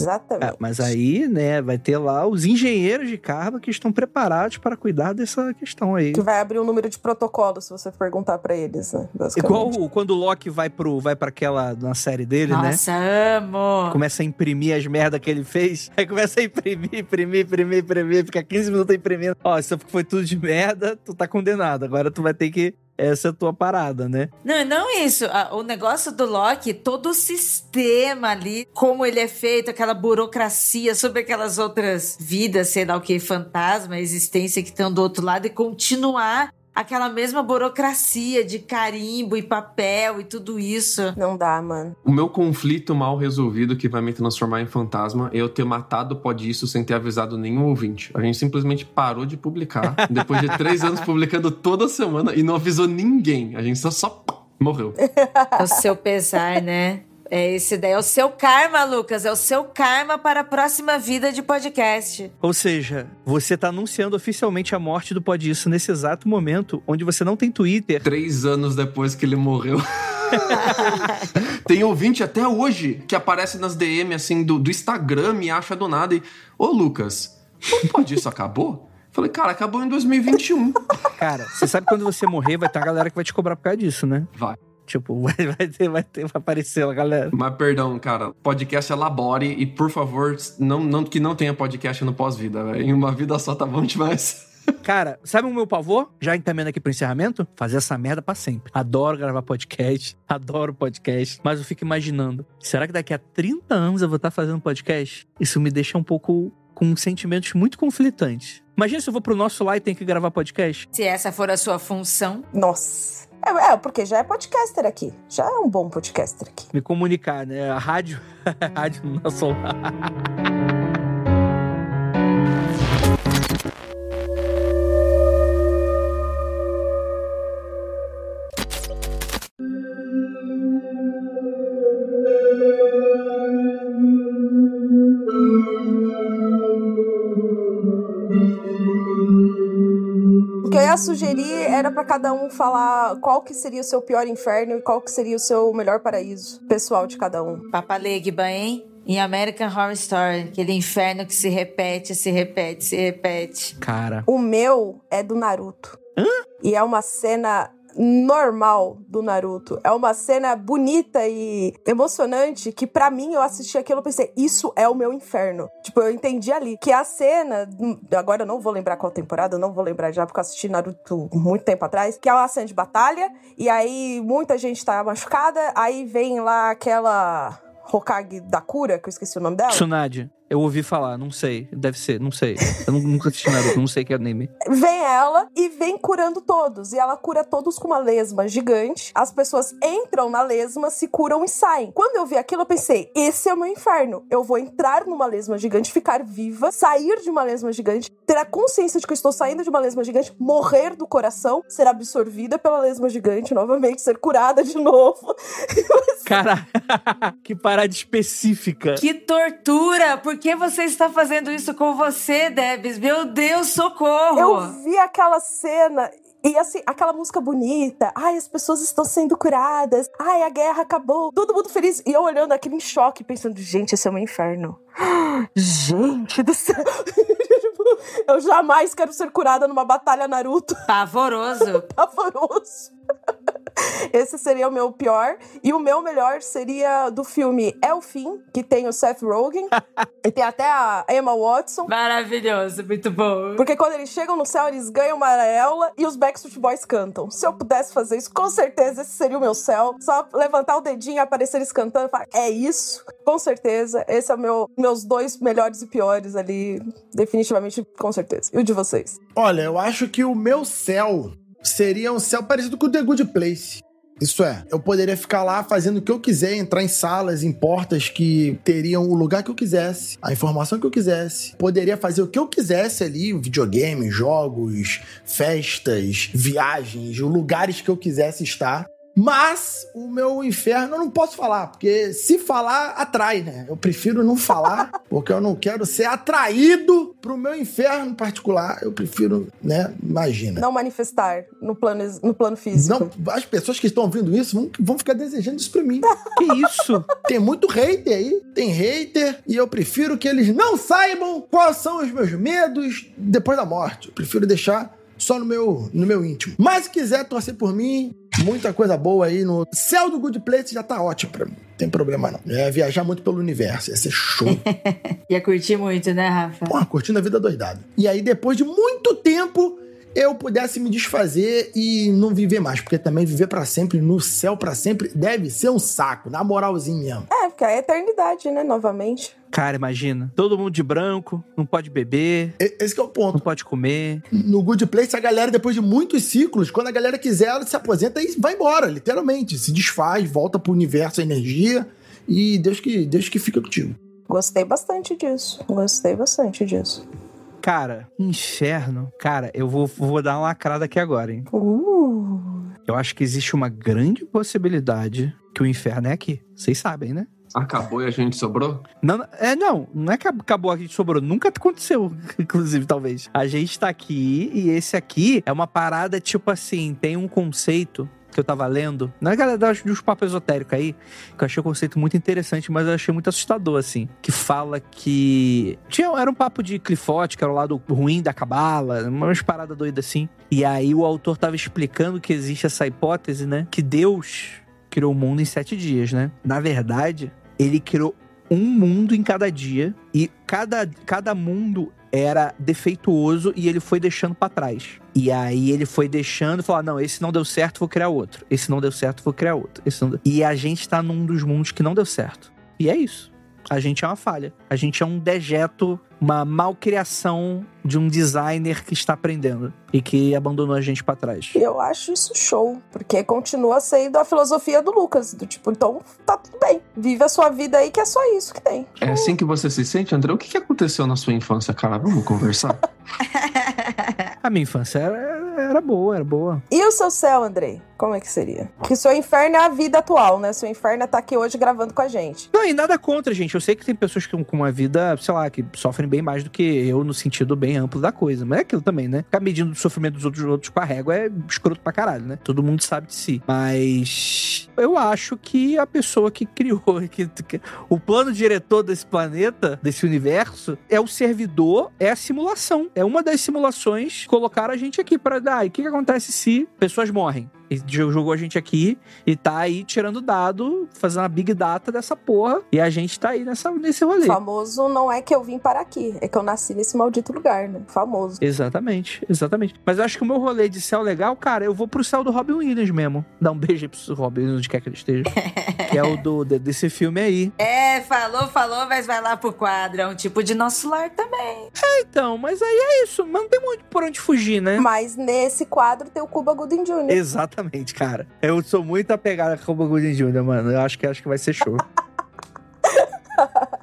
F: Exatamente.
A: É, mas aí, né, vai ter lá os engenheiros de carga que estão preparados para cuidar dessa questão aí.
F: Que vai abrir um número de protocolo se você perguntar pra eles, né?
A: Igual quando o Loki vai pro vai para aquela na série dele, né?
D: Nossa, amo.
A: Começa a imprimir as merdas que ele fez. Aí começa a imprimir, imprimir, imprimir, imprimir. Fica 15 minutos imprimindo. Ó, isso foi tudo de merda, tu tá condenado. Agora tu vai ter que. Essa é a tua parada, né?
D: Não, não isso. O negócio do Loki, todo o sistema ali, como ele é feito, aquela burocracia sobre aquelas outras vidas, sei lá o que, fantasma, existência que estão do outro lado, e continuar aquela mesma burocracia de carimbo e papel e tudo isso.
F: Não dá, mano.
E: O meu conflito mal resolvido que vai me transformar em fantasma é eu ter matado o Pode Isso sem ter avisado nenhum ouvinte. A gente simplesmente parou de publicar, depois de três anos publicando toda semana e não avisou ninguém. A gente só, só morreu.
D: É o seu pesar, né? É esse daí, é o seu karma, Lucas. É o seu karma para a próxima vida de podcast.
A: Ou seja, você tá anunciando oficialmente a morte do Pode Isso nesse exato momento, onde você não tem Twitter.
E: Três anos depois que ele morreu. Tem ouvinte até hoje que aparece nas DM assim do, do Instagram e acha do nada e. Ô Lucas, o Pode Isso acabou? Falei, cara, acabou em 2021.
A: Cara, você sabe quando você morrer, vai ter uma galera que vai te cobrar por causa disso, né?
E: Vai.
A: Tipo, vai, vai ter, vai ter, vai aparecer lá, galera.
E: Mas perdão, cara, podcast elabore e por favor, não, não que não tenha podcast no pós-vida, velho. Em uma vida só tá bom demais.
A: Cara, sabe o meu pavor? Já encaminhando aqui pro encerramento? Fazer essa merda pra sempre. Adoro gravar podcast, adoro podcast, mas eu fico imaginando, será que daqui a 30 anos eu vou estar fazendo podcast? Isso me deixa um pouco com sentimentos muito conflitantes. Imagina se eu vou pro nosso lá e tenho que gravar podcast.
D: Se essa for a sua função.
F: Nossa. É, é, porque já é podcaster aqui. Já é um bom podcaster aqui.
A: Me comunicar, né? A rádio, a rádio no nosso.
F: Sugerir era pra cada um falar qual que seria o seu pior inferno e qual que seria o seu melhor paraíso pessoal de cada um.
D: Papalegba, hein? Em American Horror Story, aquele inferno que se repete, se repete, se repete.
A: Cara.
F: O meu é do Naruto.
A: Hã?
F: E é uma cena normal do Naruto. É uma cena bonita e emocionante que pra mim eu assisti aquilo e pensei, isso é o meu inferno. Tipo, eu entendi ali que a cena, agora eu não vou lembrar qual temporada, eu não vou lembrar já porque eu assisti Naruto muito tempo atrás, que é uma cena de batalha e aí muita gente tá machucada, aí vem lá aquela Hokage da cura, que eu esqueci o nome dela.
A: Tsunade. Eu ouvi falar, não sei. Deve ser, não sei. Eu nu- nunca assisti Naruto, não sei que anime.
F: Vem ela e vem curando todos. E ela cura todos com uma lesma gigante. As pessoas entram na lesma, se curam e saem. Quando eu vi aquilo, eu pensei: esse é o meu inferno. Eu vou entrar numa lesma gigante, ficar viva, sair de uma lesma gigante, ter a consciência de que eu estou saindo de uma lesma gigante, morrer do coração, ser absorvida pela lesma gigante novamente, ser curada de novo.
A: Cara, que parada específica.
D: Que tortura! Por que você está fazendo isso com você, Debs? Meu Deus, socorro!
F: Eu vi aquela cena. E assim, aquela música bonita. Ai, as pessoas estão sendo curadas. Ai, a guerra acabou. Todo mundo feliz. E eu olhando aquilo em choque, pensando, gente, esse é meu inferno. Gente do céu. eu jamais quero ser curada numa batalha Naruto.
D: Pavoroso.
F: Pavoroso. Esse seria o meu pior. E o meu melhor seria do filme É o Fim, que tem o Seth Rogen. e tem até a Emma Watson.
D: Maravilhoso, muito bom.
F: Porque quando eles chegam no céu, eles ganham uma areola e os Backstreet Boys cantam. Se eu pudesse fazer isso, com certeza esse seria o meu céu. Só levantar o dedinho e aparecer eles cantando e falar, é isso. Com certeza. Esse é o meu, meus dois melhores e piores ali. Definitivamente, com certeza. E o de vocês?
C: Olha, eu acho que o meu céu seria um céu parecido com o The Good Place. Isso é, eu poderia ficar lá fazendo o que eu quiser, entrar em salas, em portas que teriam o lugar que eu quisesse, a informação que eu quisesse. Poderia fazer o que eu quisesse ali, videogame, jogos, festas, viagens, lugares que eu quisesse estar. Mas o meu inferno eu não posso falar, porque se falar, atrai, né? Eu prefiro não falar, porque eu não quero ser atraído pro meu inferno particular. Eu prefiro, né? Imagina.
F: Não manifestar no plano, no plano físico.
C: Não, as pessoas que estão ouvindo isso vão, vão ficar desejando isso pra mim.
A: Que isso?
C: Tem muito hater aí, tem hater, e eu prefiro que eles não saibam quais são os meus medos depois da morte. Eu prefiro deixar só no meu, no meu íntimo. Mas se quiser torcer por mim, muita coisa boa aí no céu do Good Place já tá ótimo pra mim. Não tem problema não. É viajar muito pelo universo, ia ser show.
D: Ia curtir muito, né, Rafa?
C: Porra, curtindo a vida doidada. E aí, depois de muito tempo, eu pudesse me desfazer e não viver mais. Porque também viver pra sempre, no céu pra sempre, deve ser um saco, na moralzinha mesmo.
F: É, porque é a eternidade, né? Novamente.
A: Cara, imagina. Todo mundo de branco, não pode beber,
C: Esse que é o ponto.
A: não pode comer.
C: No Good Place, a galera, depois de muitos ciclos, quando a galera quiser, ela se aposenta e vai embora, literalmente. Se desfaz, volta pro universo a energia e Deus que, Deus que fica contigo.
F: Gostei bastante disso. Gostei bastante disso.
A: Cara, inferno. Cara, eu vou, vou dar uma lacrada aqui agora, hein?
F: Uh.
A: Eu acho que existe uma grande possibilidade que o inferno é aqui. Vocês sabem, né?
E: Acabou e a gente sobrou?
A: Não, é, não, não é que acabou aqui sobrou, nunca aconteceu, inclusive, talvez. A gente tá aqui e esse aqui é uma parada tipo assim, tem um conceito que eu tava lendo, é galera das- dos papos esotéricos aí, que eu achei o conceito muito interessante, mas eu achei muito assustador, assim, que fala que tinha, era um papo de Clifote, que era o lado ruim da cabala, umas paradas doidas assim, e aí o autor tava explicando que existe essa hipótese, né, que Deus criou o mundo em sete dias, né? Na verdade, ele criou um mundo em cada dia e cada, cada mundo era defeituoso e ele foi deixando pra trás. E aí ele foi deixando, falou: ah, não, esse não deu certo, vou criar outro. Esse não deu certo, vou criar outro. Esse não deu... E a gente tá num dos mundos que não deu certo. E é isso. A gente é uma falha. A gente é um dejeto, uma malcriação de um designer que está aprendendo e que abandonou a gente pra trás.
F: Eu acho isso show, porque continua sendo a filosofia do Lucas, do tipo, então tá tudo bem. Vive a sua vida aí que é só isso que tem.
E: É assim que você se sente, André? O que que aconteceu na sua infância, cara? Vamos conversar?
A: A minha infância era, era boa, era boa.
F: E o seu céu, Andrei? Como é que seria? Que o seu inferno é a vida atual, né? Seu inferno é tá aqui hoje gravando com a gente.
A: Não, e nada contra, gente. Eu sei que tem pessoas que com uma vida, sei lá, que sofrem bem mais do que eu no sentido bem amplo da coisa. Mas é aquilo também, né? Ficar medindo o sofrimento dos outros, outros com a régua é escroto pra caralho, né? Todo mundo sabe de si. Mas eu acho que a pessoa que criou, que, que- o plano diretor desse planeta, desse universo, é o servidor, é a simulação. É uma das simulações que colocaram a gente aqui pra dar. E o que, que acontece se pessoas morrem? E jo- jogou a gente aqui e tá aí tirando dado, fazendo uma big data dessa porra. E a gente tá aí nessa, nesse rolê.
F: Famoso não é que eu vim para aqui, é que eu nasci nesse maldito lugar, né? Famoso.
A: Exatamente, exatamente. Mas eu acho que o meu rolê de céu legal, cara, eu vou pro céu do Robin Williams mesmo. Dar um beijo aí pro Robin Williams, onde quer que ele esteja. que é o do, de- desse filme aí.
D: É, falou, falou, mas vai lá pro quadro. É um tipo de nosso lar também.
A: Então, mas aí é isso. Mas não tem muito por onde fugir, né?
F: Mas nesse quadro tem o Cuba Gooding Jr.
A: Exatamente, cara. Eu sou muito apegado com o Williams Jr., mano. Eu acho que, acho que vai ser show.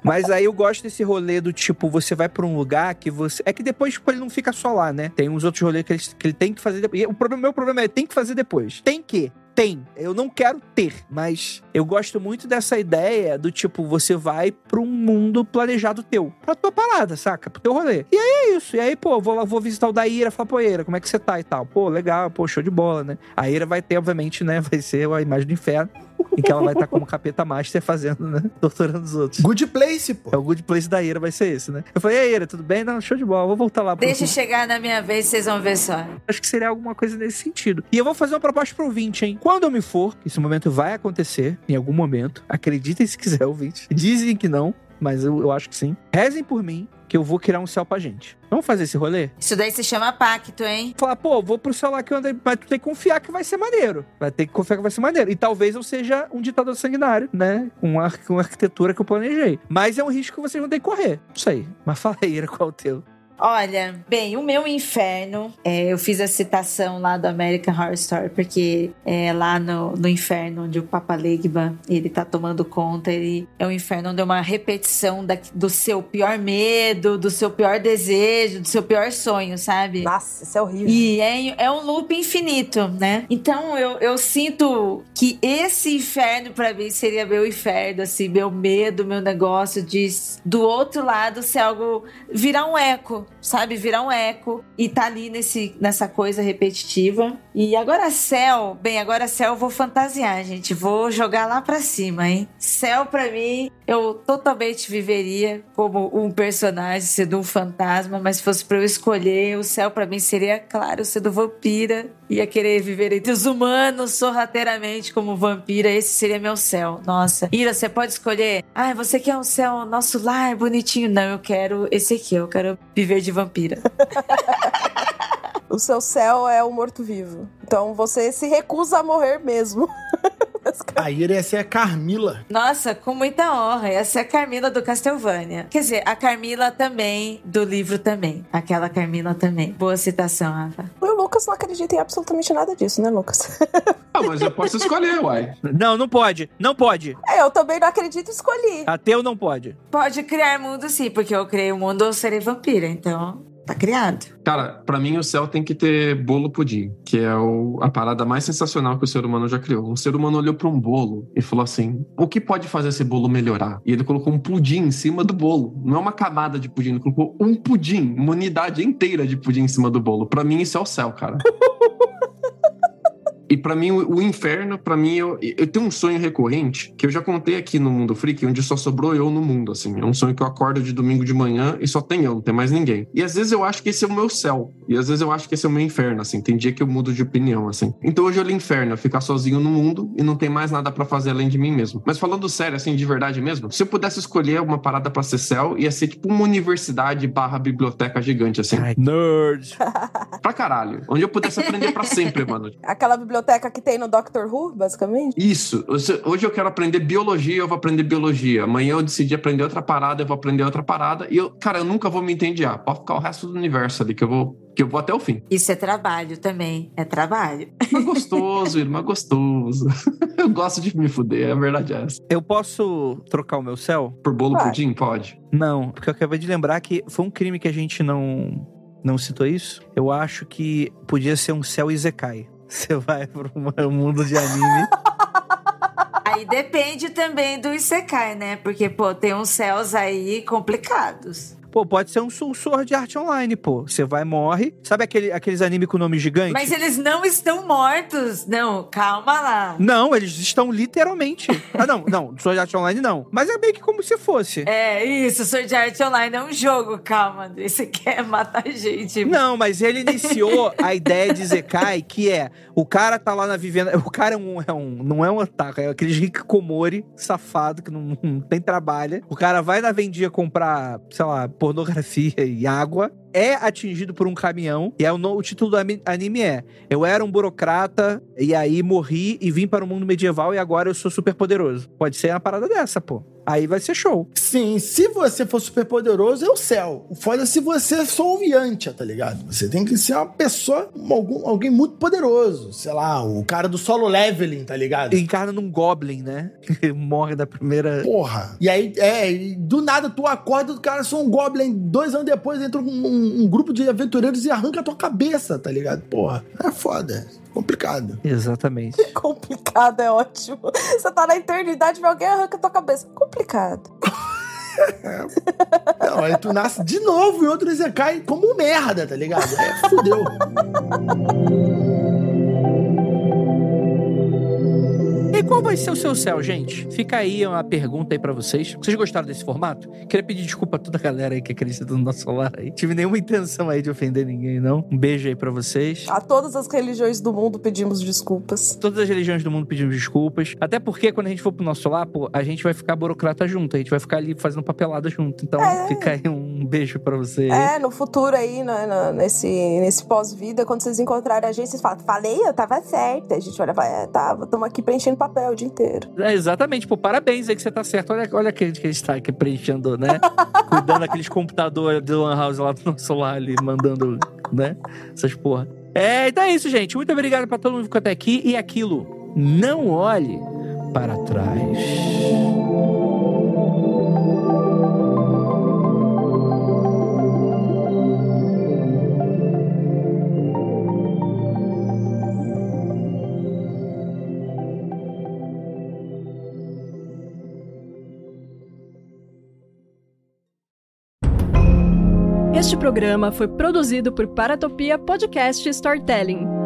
A: Mas aí eu gosto desse rolê do tipo, você vai pra um lugar que você. É que depois tipo, ele não fica só lá, né? Tem uns outros rolês que ele, que ele tem que fazer depois. E o problema, meu problema é tem que fazer depois. Tem que. Tem. Eu não quero ter, mas eu gosto muito dessa ideia do tipo, você vai pra um mundo planejado teu. Pra tua parada, saca? Pro teu rolê. E aí é isso. E aí, pô, vou lá, vou visitar o da Ira, falar, pô, Ira, como é que você tá e tal? Pô, legal, pô, show de bola, né? A Ira vai ter, obviamente, né? Vai ser a imagem do inferno. em que ela vai estar como capeta master fazendo, né? Torturando os outros.
C: Good place, pô.
A: É o good place da Ira, vai ser esse, né? Eu falei, e aí, Ira, tudo bem? Não, show de bola, vou voltar lá. pro-
D: Deixa chegar na minha vez, vocês vão ver só.
A: Acho que seria alguma coisa nesse sentido. E eu vou fazer uma proposta pro ouvinte, hein? Quando eu me for, esse momento vai acontecer, em algum momento, acreditem se quiser, ouvinte. Dizem que não, mas eu, eu acho que sim. Rezem por mim, que eu vou criar um céu pra gente. Vamos fazer esse rolê?
D: Isso daí se chama pacto, hein?
A: Falar, pô, vou pro céu lá que eu andei, mas tu tem que confiar que vai ser maneiro. Vai ter que confiar que vai ser maneiro. E talvez eu seja um ditador sanguinário, né? Com a, com a arquitetura que eu planejei. Mas é um risco que vocês vão ter que correr. Não sei. Mas fala aí, Ira, qual é o teu?
D: Olha, bem, o meu inferno, é, eu fiz a citação lá do American Horror Story, porque é lá no, no inferno onde o Papa Legba, ele tá tomando conta, ele é um inferno onde é uma repetição da- do seu pior medo, do seu pior desejo, do seu pior sonho, sabe?
F: Nossa, isso é horrível.
D: E é, é um loop infinito, né? Então eu, eu sinto que esse inferno pra mim seria meu inferno, assim, meu medo, meu negócio de do outro lado ser algo virar um eco, sabe? Virar um eco e tá ali nesse, nessa coisa repetitiva. E agora céu, bem, agora céu eu vou fantasiar, gente. Vou jogar lá pra cima, hein? Céu pra mim, eu totalmente viveria como um personagem, sendo um fantasma, mas se fosse pra eu escolher, o céu pra mim seria, claro, sendo vampira. Ia querer viver entre os humanos sorrateiramente como vampira. Esse seria meu céu. Nossa. Ira, você pode escolher. Ah, você quer um céu, nosso lar bonitinho? Não, eu quero esse aqui. Eu quero viver de vampira.
F: O seu céu é o morto-vivo. Então você se recusa a morrer mesmo.
C: A Ira ia ser a Carmila.
D: Nossa, com muita honra. Essa é a Carmila do Castlevania. Quer dizer, a Carmila também, do livro também. Aquela Carmila também. Boa citação, Rafa.
F: O Lucas não acredita em absolutamente nada disso, né, Lucas?
E: Ah, mas eu posso escolher, uai.
A: Não, não pode. Não pode.
F: É, eu também não acredito e escolhi.
A: Ateu não pode.
D: Pode criar mundo sim, porque eu criei o mundo, eu serei vampira. Então, tá criado.
E: Cara, pra mim o céu tem que ter bolo pudim, que é o- a parada mais sensacional que o ser humano já criou. Um ser humano olhou pra um bolo e falou assim: o que pode fazer esse bolo melhorar? E ele colocou um pudim em cima do bolo. Não é uma camada de pudim, ele colocou um pudim, uma unidade inteira de pudim em cima do bolo. Pra mim isso é o céu, cara. E pra mim, o, o inferno, pra mim, eu, eu tenho um sonho recorrente que eu já contei aqui no Mundo Freak, onde só sobrou eu no mundo, assim. É um sonho que eu acordo de domingo de manhã e só tem eu, não tem mais ninguém. E às vezes eu acho que esse é o meu céu. E às vezes eu acho que esse é o meu inferno, assim. Tem dia que eu mudo de opinião, assim. Então hoje eu olho inferno, ficar sozinho no mundo e não tem mais nada pra fazer além de mim mesmo. Mas falando sério, assim, de verdade mesmo, se eu pudesse escolher uma parada pra ser céu, ia ser tipo uma universidade barra biblioteca gigante, assim.
A: Ai, nerd.
E: Pra caralho. Onde eu pudesse aprender pra sempre, mano.
F: Aquela biblioteca que tem no Doctor Who, basicamente.
E: Isso. Hoje eu quero aprender biologia, eu vou aprender biologia. Amanhã eu decidi aprender outra parada, eu vou aprender outra parada. E eu, cara, eu nunca vou me entediar. Pode ficar o resto do universo ali, que eu vou, que eu vou até o fim.
D: Isso é trabalho também. É trabalho.
E: Mas gostoso, irmão, gostoso. Eu gosto de me fuder, a verdade é essa.
A: Eu posso trocar o meu céu?
E: Por bolo
F: Vai.
E: pudim? Pode.
A: Não, porque eu acabei de lembrar que foi um crime que a gente não não citou isso. Eu acho que podia ser um céu Izekai. Você vai um mundo de anime.
D: Aí depende também do Isekai, né? Porque, pô, tem uns céus aí complicados.
A: Pô, pode ser um Soul Sword Art Online, pô. Você vai, morre. Sabe aquele, aqueles anime com nome gigante?
D: Mas eles não estão mortos. Não, calma lá.
A: Não, eles estão literalmente. ah, não, não. Sword Art Online não. Mas é meio que como se fosse.
D: É, isso, Sword Art Online é um jogo, calma. Esse quer matar gente.
A: Não, mas ele iniciou a ideia de Zekai, que é o cara tá lá na vivenda. O cara é um, é um não é um otaku, é aquele hikikomori safado que não, não tem trabalho. O cara vai na vendia comprar, sei lá, pornografia e água. É atingido por um caminhão. E é o, no- o título do anime é: Eu era um burocrata e aí morri e vim para o mundo medieval e agora eu sou super poderoso. Pode ser uma parada dessa, pô. Aí vai ser show.
C: Sim, se você for super poderoso, é o céu. O foda é se você for um Yantia, tá ligado? Você tem que ser uma pessoa, algum, alguém muito poderoso. Sei lá, o cara do solo leveling, tá ligado?
A: Encarna num Goblin, né? Morre da primeira.
C: Porra. E aí, é, do nada tu acorda do cara sou um Goblin. Dois anos depois entra um, um- um grupo de aventureiros e arranca a tua cabeça, tá ligado? Porra, é foda. Complicado.
A: Exatamente.
F: Complicado, é ótimo. Você tá na eternidade e alguém arranca tua cabeça. Complicado.
C: Não, aí tu nasce de novo em outro Isekai como merda, tá ligado? É, fudeu.
A: E qual vai ser o seu céu, gente? Fica aí uma pergunta aí pra vocês. Vocês gostaram desse formato? Queria pedir desculpa a toda a galera aí que acredita no nosso lar aí. Tive nenhuma intenção aí de ofender ninguém, não. Um beijo aí pra vocês.
F: A todas as religiões do mundo pedimos desculpas.
A: Todas as religiões do mundo pedimos desculpas. Até porque quando a gente for pro nosso lar, pô, a gente vai ficar burocrata junto. A gente vai ficar ali fazendo papelada junto. Então,
F: É.
A: fica aí um beijo pra você.
F: É, no futuro aí, na- na- nesse, nesse pós-vida, quando vocês encontrarem a gente, vocês falam, falei, eu tava certa. A gente olha, vai, é, tava, estamos aqui preenchendo papel o dia inteiro.
A: É, exatamente, pô, parabéns aí que você tá certo. Olha, olha que que a gente tá aqui preenchendo, né? Cuidando daqueles computadores do Lan House lá do nosso lar ali, mandando, né? Essas porra. É, então é isso, gente. Muito obrigado pra todo mundo que ficou até aqui. E aquilo, não olhe para trás.
H: Este programa foi produzido por Paratopia Podcast Storytelling.